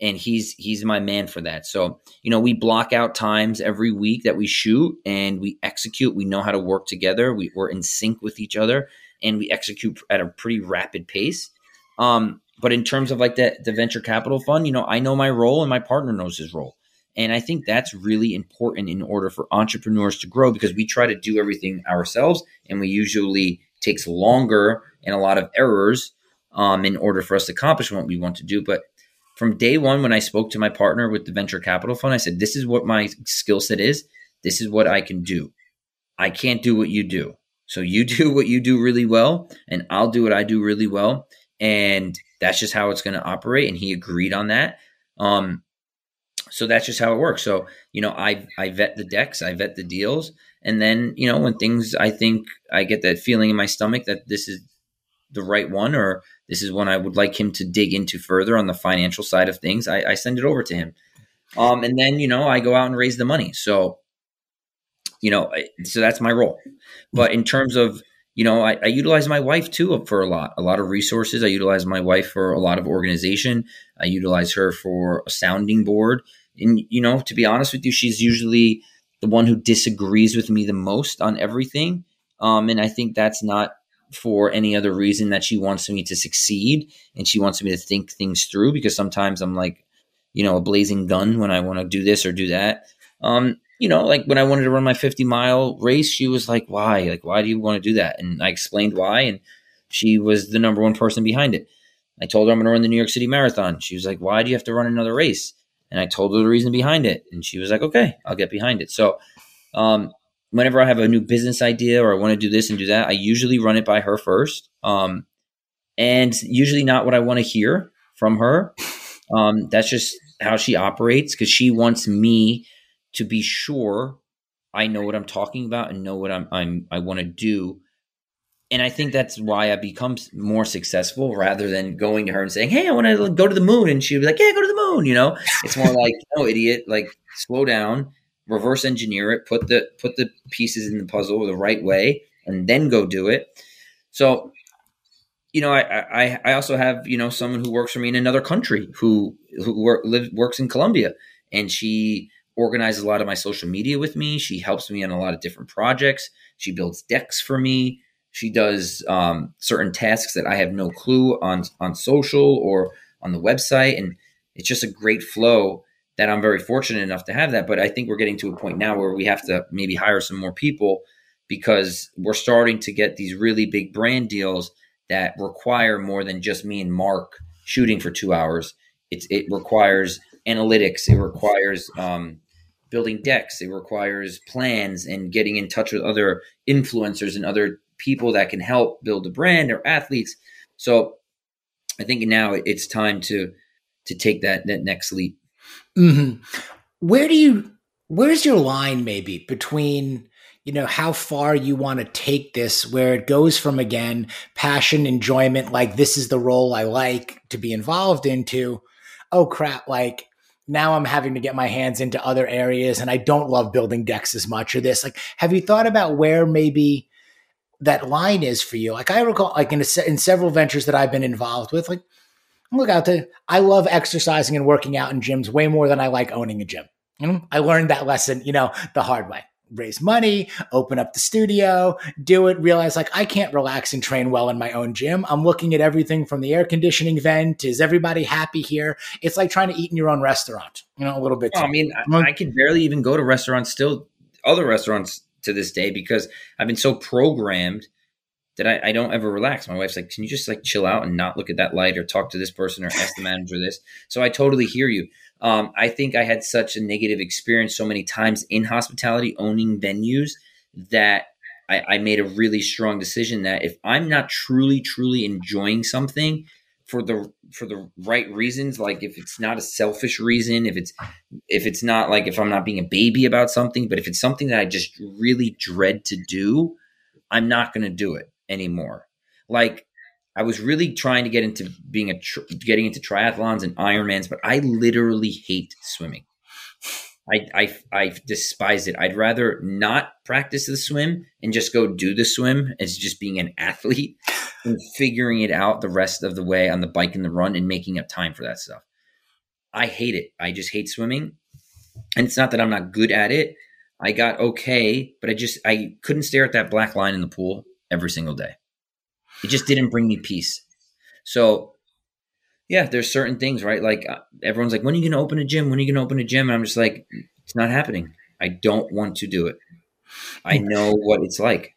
and he's he's my man for that. So, you know, we block out times every week that we shoot and we execute. We know how to work together. We, we're in sync with each other and we execute at a pretty rapid pace. Um, but in terms of like the, the venture capital fund, you know, I know my role and my partner knows his role. And I think that's really important in order for entrepreneurs to grow because we try to do everything ourselves and we usually takes longer and a lot of errors um, in order for us to accomplish what we want to do. But from day one when I spoke to my partner with the venture capital fund, I said, This is what my skill set is. This is what I can do. I can't do what you do. So you do what you do really well, and I'll do what I do really well. And that's just how it's going to operate. And he agreed on that. Um, so that's just how it works. So, you know, I I vet the decks, I vet the deals, and then, you know, when things I think I get that feeling in my stomach that this is the right one or this is one I would like him to dig into further on the financial side of things, I, I send it over to him. Um, and then, you know, I go out and raise the money. So, you know, so that's my role. But in terms of, you know, I, I, utilize my wife too for a lot, a lot of resources. I utilize my wife for a lot of organization. I utilize her for a sounding board. And, you know, to be honest with you, she's usually the one who disagrees with me the most on everything. Um, and I think that's not for any other reason that she wants me to succeed and she wants me to think things through because sometimes I'm like, you know, a blazing gun when I want to do this or do that. Um, you know, like when I wanted to run my 50 mile race, she was like, why? Like, why do you want to do that? And I explained why. And she was the number one person behind it. I told her I'm going to run the New York City Marathon. She was like, why do you have to run another race? And I told her the reason behind it. And she was like, okay, I'll get behind it. So, um, whenever I have a new business idea or I want to do this and do that, I usually run it by her first. Um, and usually not what I want to hear from her. Um, that's just how she operates because she wants me to be sure I know what I'm talking about and know what I'm, I'm I want to do. And I think that's why I become more successful rather than going to her and saying, "Hey, I want to go to the moon," and she'd be like, "Yeah, go to the moon." You know, it's more like, "No, idiot! Like, slow down reverse engineer it, put the put the pieces in the puzzle the right way, and then go do it. So, you know, I I, I also have you know someone who works for me in another country who who work, works in Colombia, and she organizes a lot of my social media with me. She helps me on a lot of different projects. She builds decks for me. She does um, certain tasks that I have no clue on on social or on the website, and it's just a great flow that I'm very fortunate enough to have that. But I think we're getting to a point now where we have to maybe hire some more people because we're starting to get these really big brand deals that require more than just me and Mark shooting for two hours. It's, it requires analytics. It requires um, building decks. It requires plans and getting in touch with other influencers and other people that can help build a brand or athletes. So I think now it's time to to take that that next leap. Mm-hmm. Where do you? Where's your line, maybe between? you know how far you want to take this where it goes from again passion enjoyment like this is the role i like to be involved into oh crap like now i'm having to get my hands into other areas and i don't love building decks as much or this like have you thought about where maybe that line is for you like i recall like in, a, in several ventures that i've been involved with like look out to I love exercising and working out in gyms way more than I like owning a gym. I learned that lesson, you know, the hard way. Raise money, open up the studio, do it, realize like I can't relax and train well in my own gym. I'm looking at everything from the air conditioning vent. Is everybody happy here? It's like trying to eat in your own restaurant, you know, a little bit. I mean, I, I can barely even go to restaurants still, other restaurants to this day because I've been so programmed that I, I, don't ever relax. My wife's like, "Can you just like chill out and not look at that light or talk to this person or ask the manager this?" So I totally hear you. Um, I think I had such a negative experience so many times in hospitality, owning venues, that I, I made a really strong decision that if I'm not truly, truly enjoying something for the for the right reasons, like if it's not a selfish reason, if it's if it's not like if I'm not being a baby about something, but if it's something that I just really dread to do, I'm not going to do it anymore. Like I was really trying to get into being a getting into triathlons and Ironmans, but I literally hate swimming. I, I I despise it. I'd rather not practice the swim and just go do the swim as just being an athlete and figuring it out the rest of the way on the bike and the run and making up time for that stuff. I hate it. I just hate swimming. And it's not that I'm not good at it. I got okay, but I just I couldn't stare at that black line in the pool every single day. It just didn't bring me peace. So yeah, there's certain things, right? Like uh, everyone's like, when are you going to open a gym? When are you going to open a gym? And I'm just like, it's not happening. I don't want to do it. I hmm. know what it's like.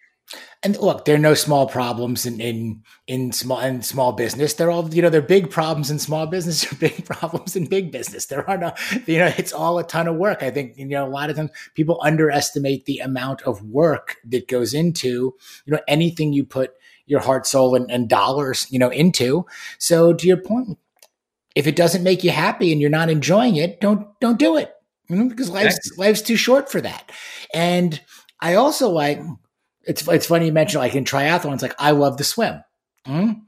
And look, there are no small problems in, in in small in small business. They're all you know, they're big problems in small business, or big problems in big business. There are no, you know, it's all a ton of work. I think you know a lot of times people underestimate the amount of work that goes into you know anything you put your heart, soul, and, and dollars, you know, into. So to your point, if it doesn't make you happy and you're not enjoying it, don't don't do it. You know, because life's life's too short for that. And I also like it's it's funny you mentioned like in triathlons, like I love the swim. Mm-hmm.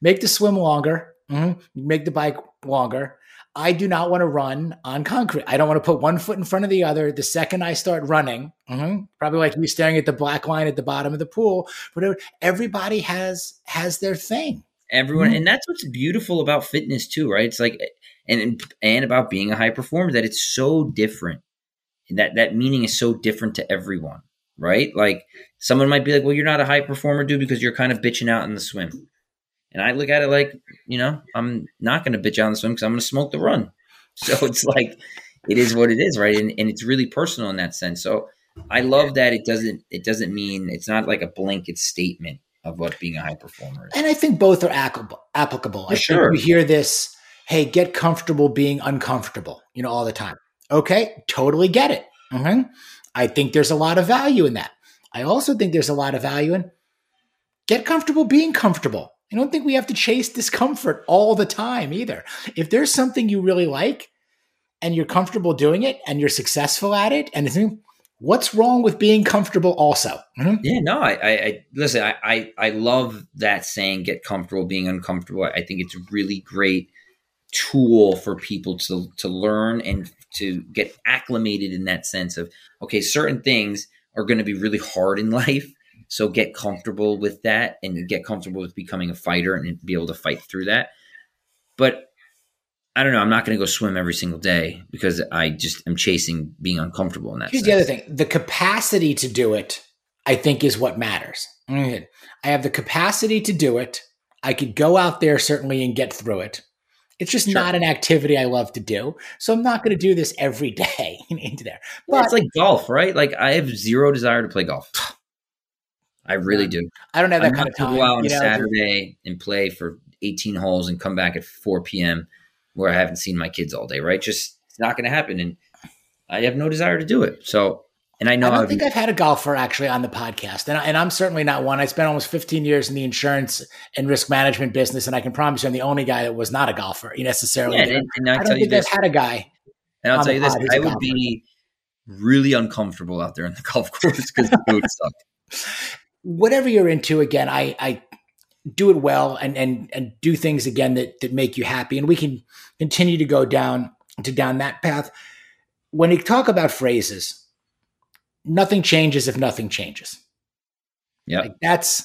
Make the swim longer. Mm-hmm. Make the bike longer. I do not want to run on concrete. I don't want to put one foot in front of the other. The second I start running, mm-hmm, probably like me staring at the black line at the bottom of the pool. Whatever. Everybody has has their thing. Everyone, mm-hmm. and that's what's beautiful about fitness too, right? It's like and and about being a high performer that it's so different. That that meaning is so different to everyone, right? Like someone might be like, "Well, you're not a high performer, dude, because you're kind of bitching out in the swim." And I look at it like, you know, I'm not going to bitch out on the swim because I'm going to smoke the run. So it's like, it is what it is, right? And, and it's really personal in that sense. So I love that it doesn't it doesn't mean it's not like a blanket statement of what being a high performer is. And I think both are applicable. applicable. I sure. we hear this, hey, get comfortable being uncomfortable, you know, all the time. Okay, totally get it. Mm-hmm. I think there's a lot of value in that. I also think there's a lot of value in get comfortable being comfortable. I don't think we have to chase discomfort all the time either. If there's something you really like and you're comfortable doing it and you're successful at it, and what's wrong with being comfortable also? Mm-hmm. Yeah, no, I, I, I listen, I, I, I love that saying, get comfortable being uncomfortable. I think it's a really great tool for people to to learn and to get acclimated in that sense of okay certain things are going to be really hard in life so get comfortable with that and get comfortable with becoming a fighter and be able to fight through that. But I don't know. I'm not going to go swim every single day because I just am chasing being uncomfortable in that. Here's sense. the other thing: the capacity to do it, I think, is what matters. I have the capacity to do it. I could go out there certainly and get through it. It's just sure. not an activity I love to do, so I'm not going to do this every day into there. But yeah, it's like golf, right? Like I have zero desire to play golf. I really yeah. do. I don't have that I'm kind of time. Go out on you know, Saturday and play for 18 holes and come back at 4 p.m. where I haven't seen my kids all day. Right? Just it's not going to happen, and I have no desire to do it. So, and I know I don't I've, think I've had a golfer actually on the podcast, and, I, and I'm certainly not one. I spent almost 15 years in the insurance and risk management business, and I can promise you, I'm the only guy that was not a golfer necessarily. Yeah, and, and I, I don't think I've had a guy. And I'll tell you this: I would be really uncomfortable out there in the golf course because the food sucked whatever you're into, again, I, I do it well and and and do things again that that make you happy, and we can continue to go down to down that path. When you talk about phrases, nothing changes if nothing changes. Yeah, like that's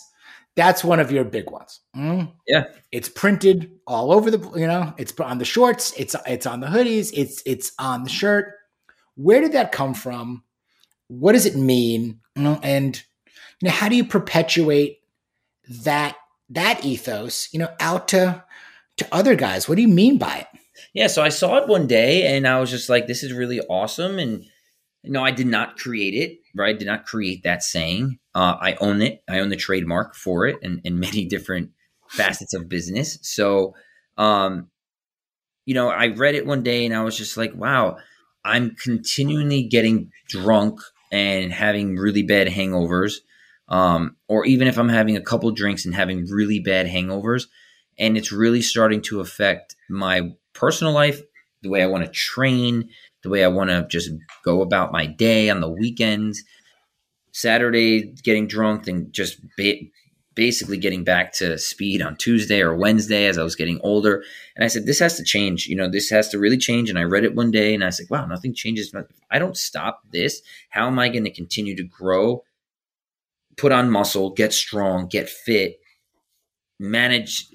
that's one of your big ones. Mm? Yeah, it's printed all over the you know it's on the shorts, it's it's on the hoodies, it's it's on the shirt. Where did that come from? What does it mean? And you know, how do you perpetuate that that ethos, you know, out to to other guys? What do you mean by it? Yeah, so I saw it one day and I was just like, this is really awesome. And no, I did not create it. Right, I did not create that saying. Uh, I own it. I own the trademark for it, and in many different facets of business. So, um, you know, I read it one day, and I was just like, wow, I'm continually getting drunk and having really bad hangovers. Um, or even if I'm having a couple drinks and having really bad hangovers, and it's really starting to affect my personal life, the way I want to train, the way I want to just go about my day on the weekends. Saturday, getting drunk and just ba- basically getting back to speed on Tuesday or Wednesday as I was getting older. And I said, this has to change. You know, this has to really change. And I read it one day and I said, wow, nothing changes. I don't stop this, how am I going to continue to grow, put on muscle, get strong, get fit, manage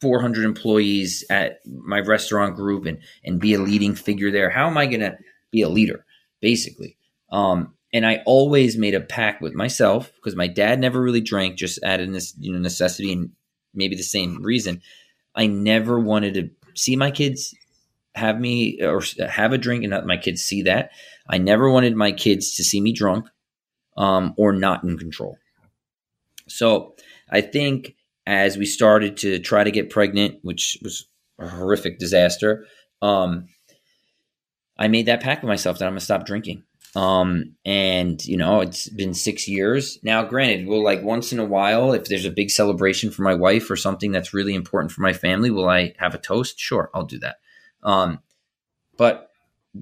400 employees at my restaurant group and and be a leading figure there. How am i going to be a leader basically? Um, and i always made a pact with myself because my dad never really drank just out of this you know necessity and maybe the same reason. I never wanted to see my kids have me or have a drink and not my kids see that. I never wanted my kids to see me drunk um, or not in control. So i think as we started to try to get pregnant, which was a horrific disaster, um, I made that pact with myself that I'm gonna stop drinking. Um, and you know, it's been six years now. Granted, we'll like once in a while, if there's a big celebration for my wife or something that's really important for my family, will I have a toast? Sure, I'll do that. Um, but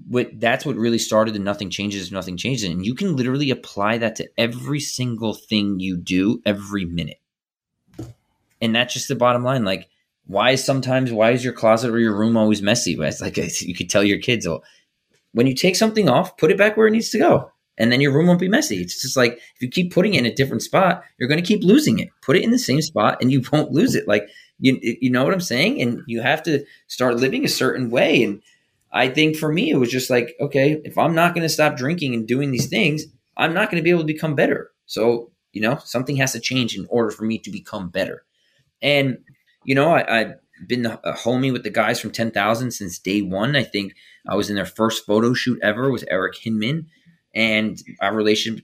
what that's what really started the nothing changes, if nothing changes, and you can literally apply that to every single thing you do every minute and that's just the bottom line. Like, why is sometimes why is your closet or your room always messy? It's like you could tell your kids, "Oh, when you take something off, put it back where it needs to go." And then your room won't be messy. It's just like if you keep putting it in a different spot, you're going to keep losing it. Put it in the same spot, and you won't lose it. Like you, you know what I'm saying. And you have to start living a certain way. And I think for me, it was just like, okay, if I'm not going to stop drinking and doing these things, I'm not going to be able to become better. So you know, something has to change in order for me to become better. And you know, I, have been a homie with the guys from Ten Thousand since day one. I think I was in their first photo shoot ever with Eric Hinman, and our relation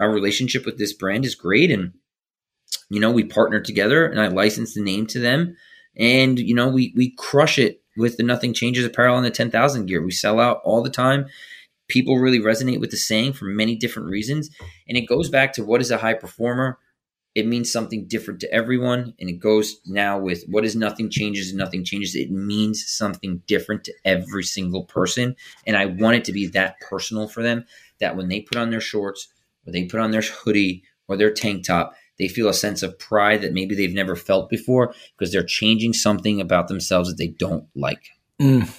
our relationship with this brand is great. And you know, we partnered together, and I licensed the name to them, and you know, we we crush it with the Nothing Changes apparel and the Ten Thousand gear. We sell out all the time. People really resonate with the saying for many different reasons, and it goes back to what is a high performer it means something different to everyone. And it goes now with what is nothing changes and nothing changes. It means something different to every single person. And I want it to be that personal for them that when they put on their shorts or they put on their hoodie or their tank top, they feel a sense of pride that maybe they've never felt before because they're changing something about themselves that they don't like. Mm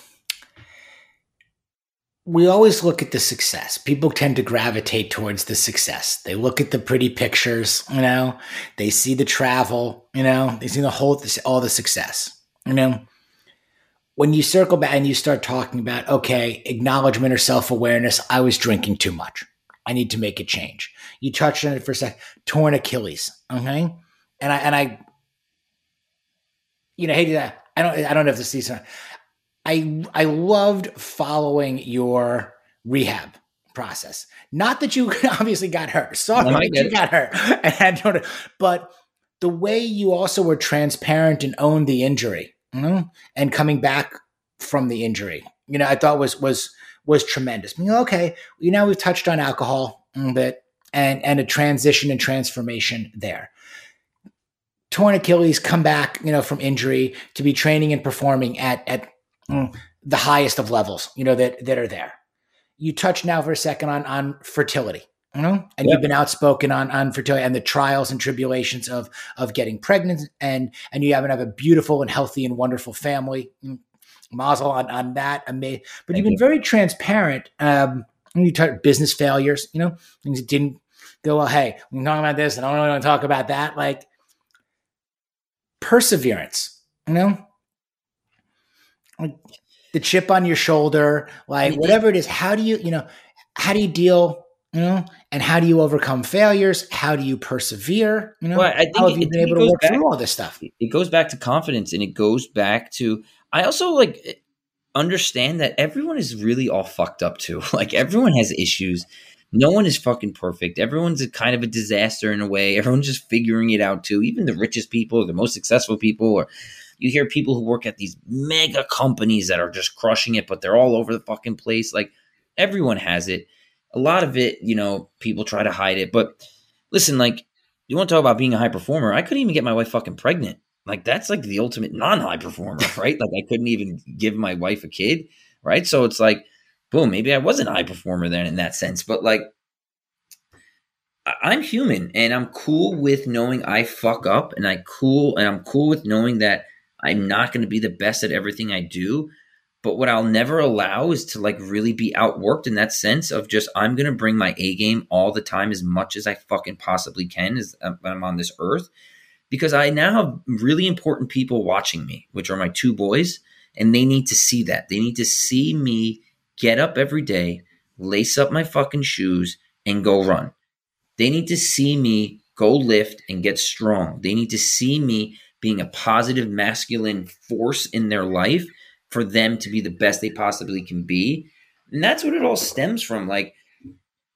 we always look at the success. People tend to gravitate towards the success. They look at the pretty pictures, you know, they see the travel, you know, they see the whole, all the success, you know. When you circle back and you start talking about, okay, acknowledgement or self awareness, I was drinking too much. I need to make a change. You touched on it for a sec, torn Achilles, okay? And I, and I, you know, hey, I don't, I don't know if this is, I I loved following your rehab process. Not that you obviously got hurt. Sorry no, that you got hurt and had to, but the way you also were transparent and owned the injury you know, and coming back from the injury, you know, I thought was was was tremendous. You know, okay, you know, we've touched on alcohol a bit and and a transition and transformation there. Torn Achilles, come back, you know, from injury to be training and performing at at mm, the highest of levels, you know, that that are there. You touch now for a second on on fertility, you know, and yep. you've been outspoken on on fertility and the trials and tribulations of of getting pregnant, and and you to have a beautiful and healthy and wonderful family. Mm, mazel on on that, amazing. But Thank you've been you. very transparent. Um, you talk business failures, you know, things that didn't go well. Hey, we're talking about this, and I don't really want to talk about that. Like perseverance, you know, like the chip on your shoulder, like whatever it is. How do you, you know, how do you deal, you know, and how do you overcome failures? How do you persevere? You know, well, I think how have you been able to work back, through all this stuff? It goes back to confidence, and it goes back to I also like understand that everyone is really all fucked up too. Like everyone has issues. No one is fucking perfect. Everyone's a kind of a disaster in a way. Everyone's just figuring it out too. Even the richest people, the most successful people, or you hear people who work at these mega companies that are just crushing it, but they're all over the fucking place. Like everyone has it. A lot of it, you know, people try to hide it. But listen, like, you want to talk about being a high performer? I couldn't even get my wife fucking pregnant. Like that's like the ultimate non-high performer, right? like I couldn't even give my wife a kid, right? So it's like, boom, maybe I wasn't a high performer then in that sense. But like I'm human and I'm cool with knowing I fuck up and I cool and I'm cool with knowing that I'm mm-hmm. not going to be the best at everything I do. But what I'll never allow is to like really be outworked in that sense of just I'm going to bring my A game all the time as much as I fucking possibly can as um, I'm on this earth because I now have really important people watching me, which are my two boys, and they need to see that. They need to see me get up every day, lace up my fucking shoes, and go run. They need to see me go lift and get strong. They need to see me being a positive masculine force in their life for them to be the best they possibly can be. And that's what it all stems from. Like,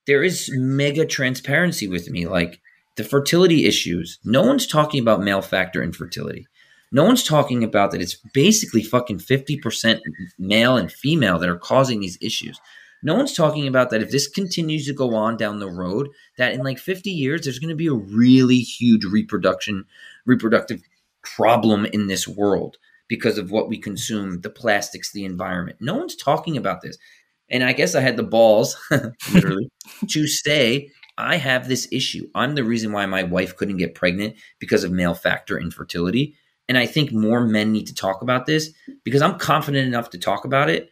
there is mega transparency with me. Like, the fertility issues. No one's talking about male factor infertility. No one's talking about that it's basically fucking 50% male and female that are causing these issues. No one's talking about that if this continues to go on down the road, that in like 50 years, there's going to be a really huge reproduction, reproductive problem in this world because of what we consume, the plastics, the environment. No one's talking about this. And I guess I had the balls, literally, to say I have this issue. I'm the reason why my wife couldn't get pregnant because of male factor infertility. And I think more men need to talk about this because I'm confident enough to talk about it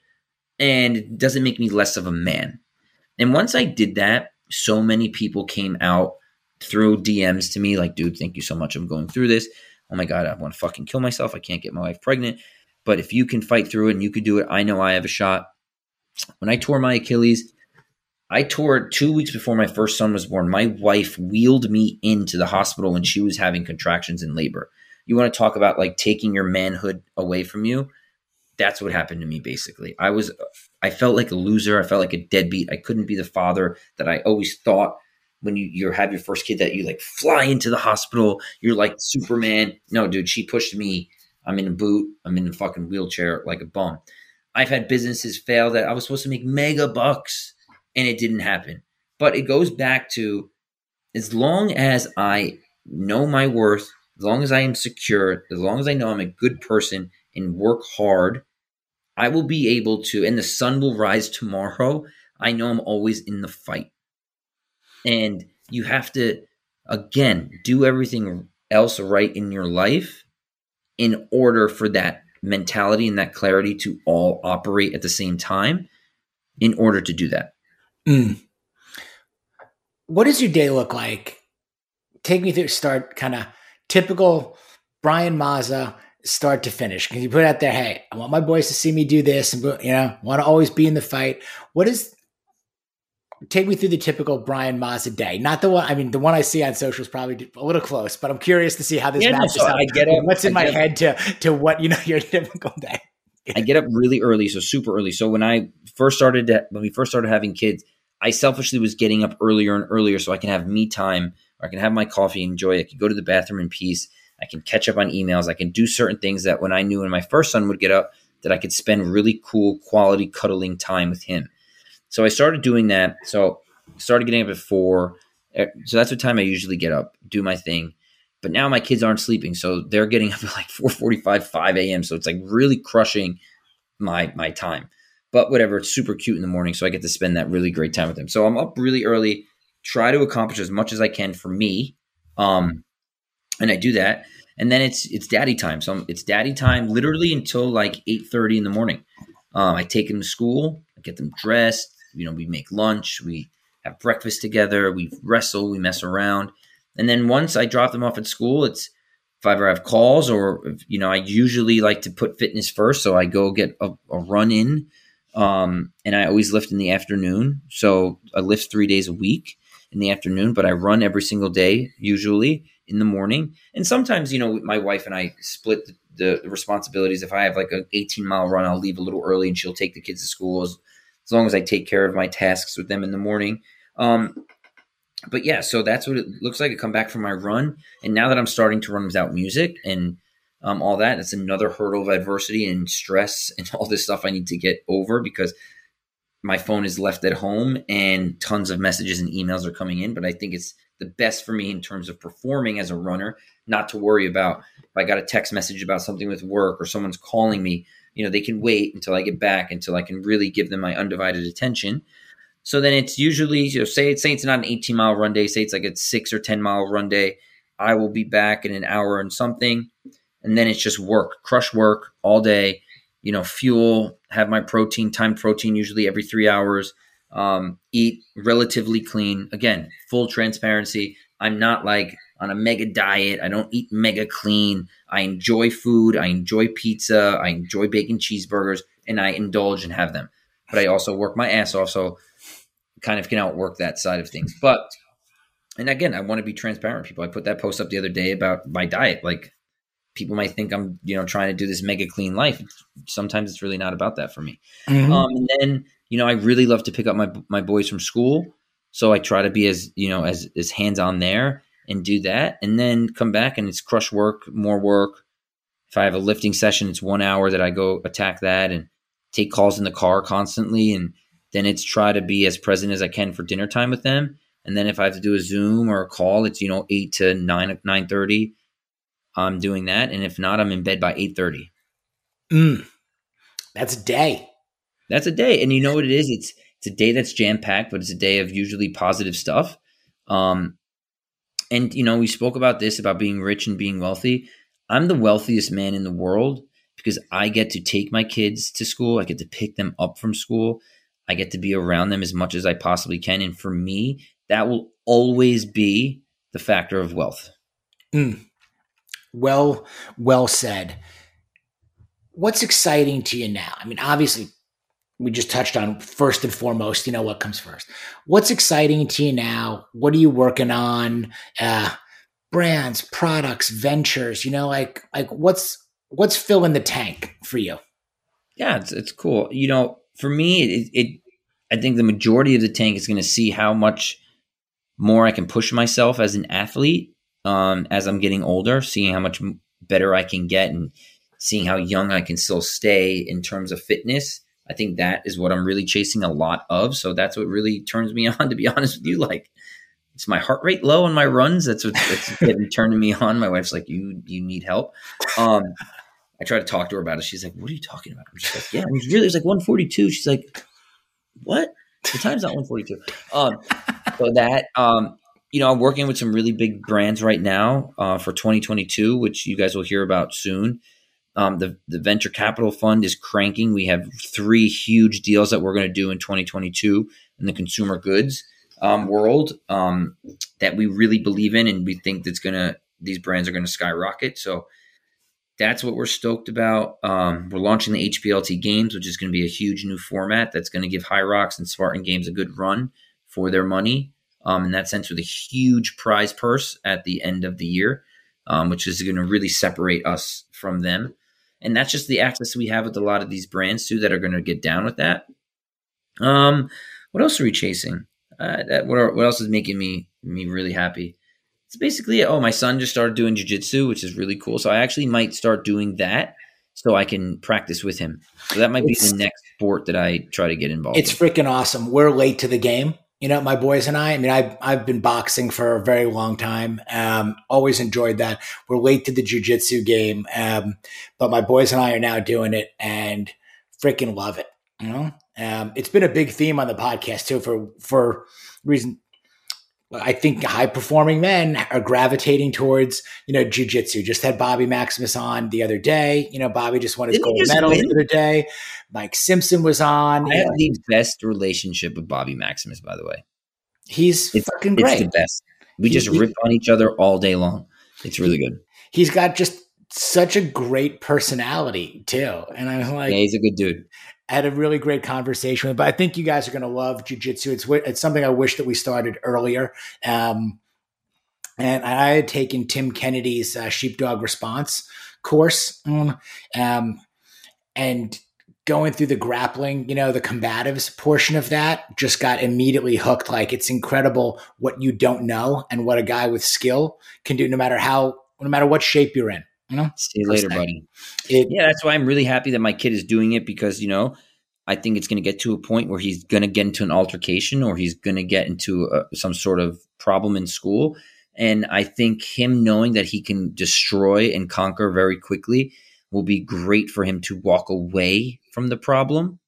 and it doesn't make me less of a man. And once I did that, so many people came out through DMs to me like, dude, thank you so much. I'm going through this. Oh my God, I want to fucking kill myself. I can't get my wife pregnant. But if you can fight through it and you could do it, I know I have a shot. When I tore my Achilles, I tore it two weeks before my first son was born. My wife wheeled me into the hospital when she was having contractions in labor. You want to talk about like taking your manhood away from you? That's what happened to me basically. I was I felt like a loser. I felt like a deadbeat. I couldn't be the father that I always thought when you you have your first kid that you like fly into the hospital. You're like Superman. No, dude, she pushed me. I'm in a boot. I'm in a fucking wheelchair like a bum. I've had businesses fail that I was supposed to make mega bucks and it didn't happen. But it goes back to as long as I know my worth, as long as I am secure, as long as I know I'm a good person and work hard, I will be able to, and the sun will rise tomorrow. I know I'm always in the fight. And you have to, again, do everything else right in your life in order for that mentality and that clarity to all operate at the same time in order to do that. Mm. What does your day look like? Take me through start kind of typical Brian Mazza start to finish. Can you put out there, hey, I want my boys to see me do this and you know, want to always be in the fight. What is take me through the typical Brian Mazza day. Not the one I mean the one I see on social is probably a little close, but I'm curious to see how this yeah, matches no, so up. I get up, What's in my head to to what you know your typical day. I get up really early, so super early. So when I first started to, when we first started having kids, I selfishly was getting up earlier and earlier so I can have me time or I can have my coffee, enjoy it. I can go to the bathroom in peace. I can catch up on emails. I can do certain things that when I knew when my first son would get up, that I could spend really cool quality cuddling time with him. So I started doing that. So started getting up at four. Eh, so that's what time I usually get up, do my thing. But now my kids aren't sleeping, so they're getting up at like 4:45, 5 a.m. So it's like really crushing my my time. But whatever, it's super cute in the morning, so I get to spend that really great time with them. So I'm up really early, try to accomplish as much as I can for me, um, and I do that. And then it's it's daddy time. So it's daddy time literally until like eight thirty in the morning. Um, I take them to school, I get them dressed. You know, we make lunch, we have breakfast together, we wrestle, we mess around, and then once I drop them off at school, it's if I ever have calls or if, you know, I usually like to put fitness first, so I go get a, a run in um, and I always lift in the afternoon. So I lift three days a week in the afternoon, but I run every single day, usually in the morning. And sometimes, you know, my wife and I split the, the responsibilities. If I have like an 18 mile run, I'll leave a little early and she'll take the kids to school as long as I take care of my tasks with them in the morning. Um, but yeah, so that's what it looks like. I come back from my run, and now that I'm starting to run without music and um, all that, it's another hurdle of adversity and stress and all this stuff I need to get over because my phone is left at home and tons of messages and emails are coming in. But I think it's the best for me in terms of performing as a runner, not to worry about if I got a text message about something with work or someone's calling me. You know, they can wait until I get back until I can really give them my undivided attention. So then it's usually, you know, say say it's not an 18 mile run day, say it's like a six or 10 mile run day. I will be back in an hour and something. And then it's just work, crush work all day you know, fuel, have my protein, timed protein usually every three hours, um, eat relatively clean. Again, full transparency. I'm not like on a mega diet. I don't eat mega clean. I enjoy food. I enjoy pizza. I enjoy bacon cheeseburgers and I indulge and have them. But I also work my ass off. So kind of can outwork that side of things. But, and again, I want to be transparent people. I put that post up the other day about my diet. Like, people might think I'm, you know, trying to do this mega clean life. Sometimes it's really not about that for me. Mm-hmm. Um, and then, you know, I really love to pick up my my boys from school, so I try to be as you know as as hands on there and do that, and then come back and it's crush work, more work. If I have a lifting session, it's one hour that I go attack that and take calls in the car constantly, and then it's try to be as present as I can for dinner time with them. And then if I have to do a Zoom or a call, it's you know eight to nine nine thirty I'm doing that, and if not, I'm in bed by eight thirty. Mm, that's a day. That's a day, and you know what it is? It's it's a day that's jam packed, but it's a day of usually positive stuff. Um, and you know, we spoke about this about being rich and being wealthy. I'm the wealthiest man in the world because I get to take my kids to school. I get to pick them up from school. I get to be around them as much as I possibly can. And for me, that will always be the factor of wealth. Mm. Well, well said. What's exciting to you now? I mean, obviously, we just touched on first and foremost, you know, what comes first. What's exciting to you now? What are you working on? Uh, brands, products, ventures, you know, like, like what's, what's filling the tank for you? Yeah, it's, it's cool. You know, for me, it, it I think the majority of the tank is going to see how much more I can push myself as an athlete um, as I'm getting older, seeing how much better I can get and seeing how young I can still stay in terms of fitness. I think that is what I'm really chasing a lot of. So that's what really turns me on, to be honest with you. Like, it's my heart rate low on my runs. That's what that's getting turning me on. My wife's like, you you need help. Um, I try to talk to her about it. She's like, what are you talking about? I'm just like, yeah, it was really, it was like 142. She's like, what? The time's not 142. Um, so that, um, you know, I'm working with some really big brands right now uh, for 2022, which you guys will hear about soon. Um, the the venture capital fund is cranking. We have three huge deals that we're going to do in 2022 in the consumer goods um, world um, that we really believe in, and we think that's going to these brands are going to skyrocket. So that's what we're stoked about. Um, we're launching the HPLT Games, which is going to be a huge new format that's going to give Hyrox and Spartan Games a good run for their money um, in that sense with a huge prize purse at the end of the year, um, which is going to really separate us from them. And that's just the access we have with a lot of these brands too that are going to get down with that. Um, what else are we chasing? Uh, that, what, are, what else is making me me really happy? It's basically oh, my son just started doing jujitsu, which is really cool. So I actually might start doing that so I can practice with him. So that might it's, be the next sport that I try to get involved. It's in. freaking awesome. We're late to the game you know, my boys and I, I mean, I've, I've been boxing for a very long time. Um, always enjoyed that. We're late to the jujitsu game. Um, but my boys and I are now doing it and freaking love it. You know, um, it's been a big theme on the podcast too for, for reason I think high performing men are gravitating towards, you know, jujitsu. Just had Bobby Maximus on the other day. You know, Bobby just won his Didn't gold medal win? the other day. Mike Simpson was on. I have know. the best relationship with Bobby Maximus, by the way. He's it's, fucking great. It's the best. We he, just rip on each other all day long. It's really good. He's got just such a great personality too. And I'm like, yeah, he's a good dude. I had a really great conversation with, but I think you guys are going to love jujitsu. It's it's something I wish that we started earlier. Um, and I had taken Tim Kennedy's uh, sheepdog response course. Mm, um, and going through the grappling, you know, the combatives portion of that just got immediately hooked. Like it's incredible what you don't know and what a guy with skill can do no matter how, no matter what shape you're in. You know? See you later, buddy. It, yeah, that's why I'm really happy that my kid is doing it because, you know, I think it's going to get to a point where he's going to get into an altercation or he's going to get into a, some sort of problem in school. And I think him knowing that he can destroy and conquer very quickly will be great for him to walk away from the problem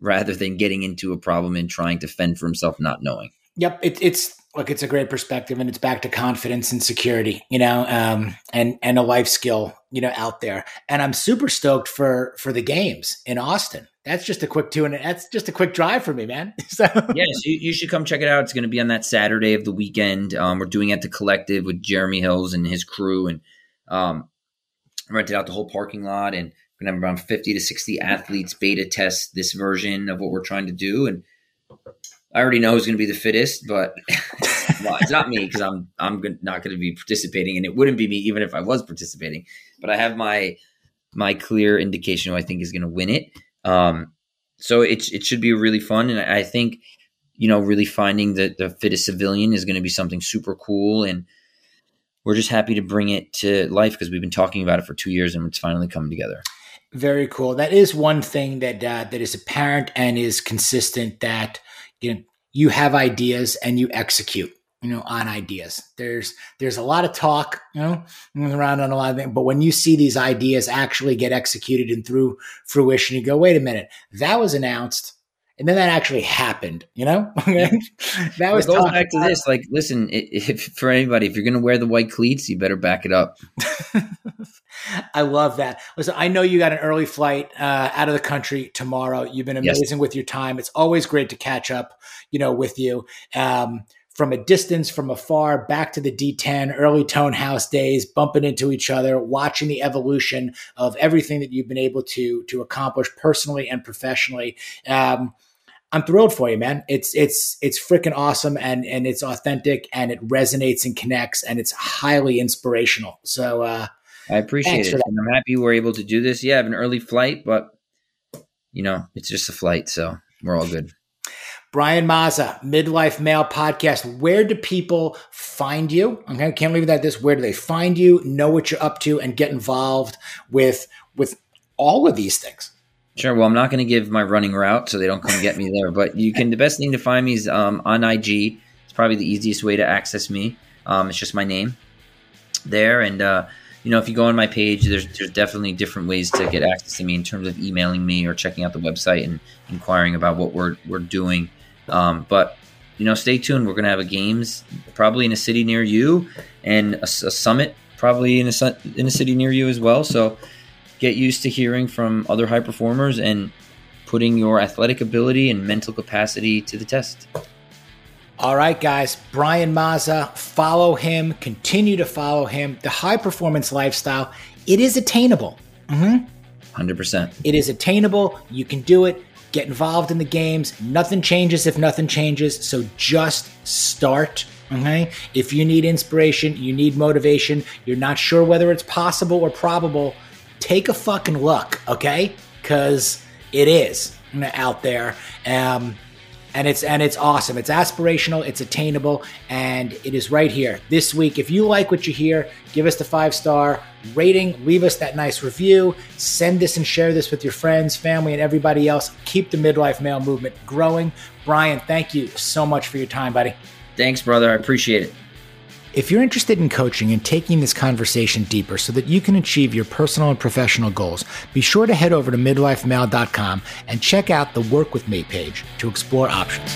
rather than getting into a problem and trying to fend for himself, not knowing. Yep, it, it's look, it's a great perspective, and it's back to confidence and security, you know, um, and and a life skill, you know, out there. And I'm super stoked for for the games in Austin. That's just a quick two, and that's just a quick drive for me, man. so yes, you, you, should come check it out. It's going to be on that Saturday of the weekend. Um, we're doing it at the Collective with Jeremy Hills and his crew, and um, rented out the whole parking lot and we're gonna have around 50 to 60 athletes beta test this version of what we're trying to do and i already know who's going to be the fittest but well, it's not me because i'm i'm not going to be participating and it wouldn't be me even if i was participating but i have my my clear indication who i think is going to win it um, so it, it should be really fun and i think you know really finding the, the fittest civilian is going to be something super cool and we're just happy to bring it to life because we've been talking about it for two years and it's finally coming together. Very cool. That is one thing that uh, that is apparent and is consistent. That you know you have ideas and you execute. You know, on ideas. There's there's a lot of talk, you know, around on a lot of things. But when you see these ideas actually get executed and through fruition, you go, wait a minute, that was announced and then that actually happened you know that was goes back to this like listen if for anybody if you're going to wear the white cleats you better back it up i love that listen i know you got an early flight uh, out of the country tomorrow you've been amazing yes. with your time it's always great to catch up you know with you um, from a distance, from afar, back to the D10, early Tone House days, bumping into each other, watching the evolution of everything that you've been able to to accomplish personally and professionally. Um, I'm thrilled for you, man. It's it's it's freaking awesome and and it's authentic and it resonates and connects and it's highly inspirational. So uh, I appreciate it. And I'm happy we're able to do this. Yeah, I have an early flight, but you know, it's just a flight, so we're all good. Brian Mazza, Midlife Male Podcast. Where do people find you? Okay, can't leave it at this. Where do they find you? Know what you're up to and get involved with with all of these things. Sure. Well, I'm not going to give my running route so they don't come get me there. But you can. The best thing to find me is um, on IG. It's probably the easiest way to access me. Um, it's just my name there, and uh, you know, if you go on my page, there's there's definitely different ways to get access to me in terms of emailing me or checking out the website and inquiring about what we're we're doing. Um, but you know, stay tuned. We're going to have a games probably in a city near you, and a, a summit probably in a in a city near you as well. So get used to hearing from other high performers and putting your athletic ability and mental capacity to the test. All right, guys. Brian Mazza, follow him, continue to follow him. The high performance lifestyle, it is attainable. Mm-hmm. 100%. It is attainable. You can do it. Get involved in the games. Nothing changes if nothing changes. So just start. Okay. If you need inspiration, you need motivation, you're not sure whether it's possible or probable, take a fucking look, okay? Because it is out there. Um, and it's and it's awesome. It's aspirational, it's attainable, and it is right here this week. If you like what you hear, give us the five star rating, leave us that nice review, send this and share this with your friends, family, and everybody else. Keep the midlife male movement growing. Brian, thank you so much for your time, buddy. Thanks, brother. I appreciate it. If you're interested in coaching and taking this conversation deeper so that you can achieve your personal and professional goals, be sure to head over to midlifemale.com and check out the Work With Me page to explore options.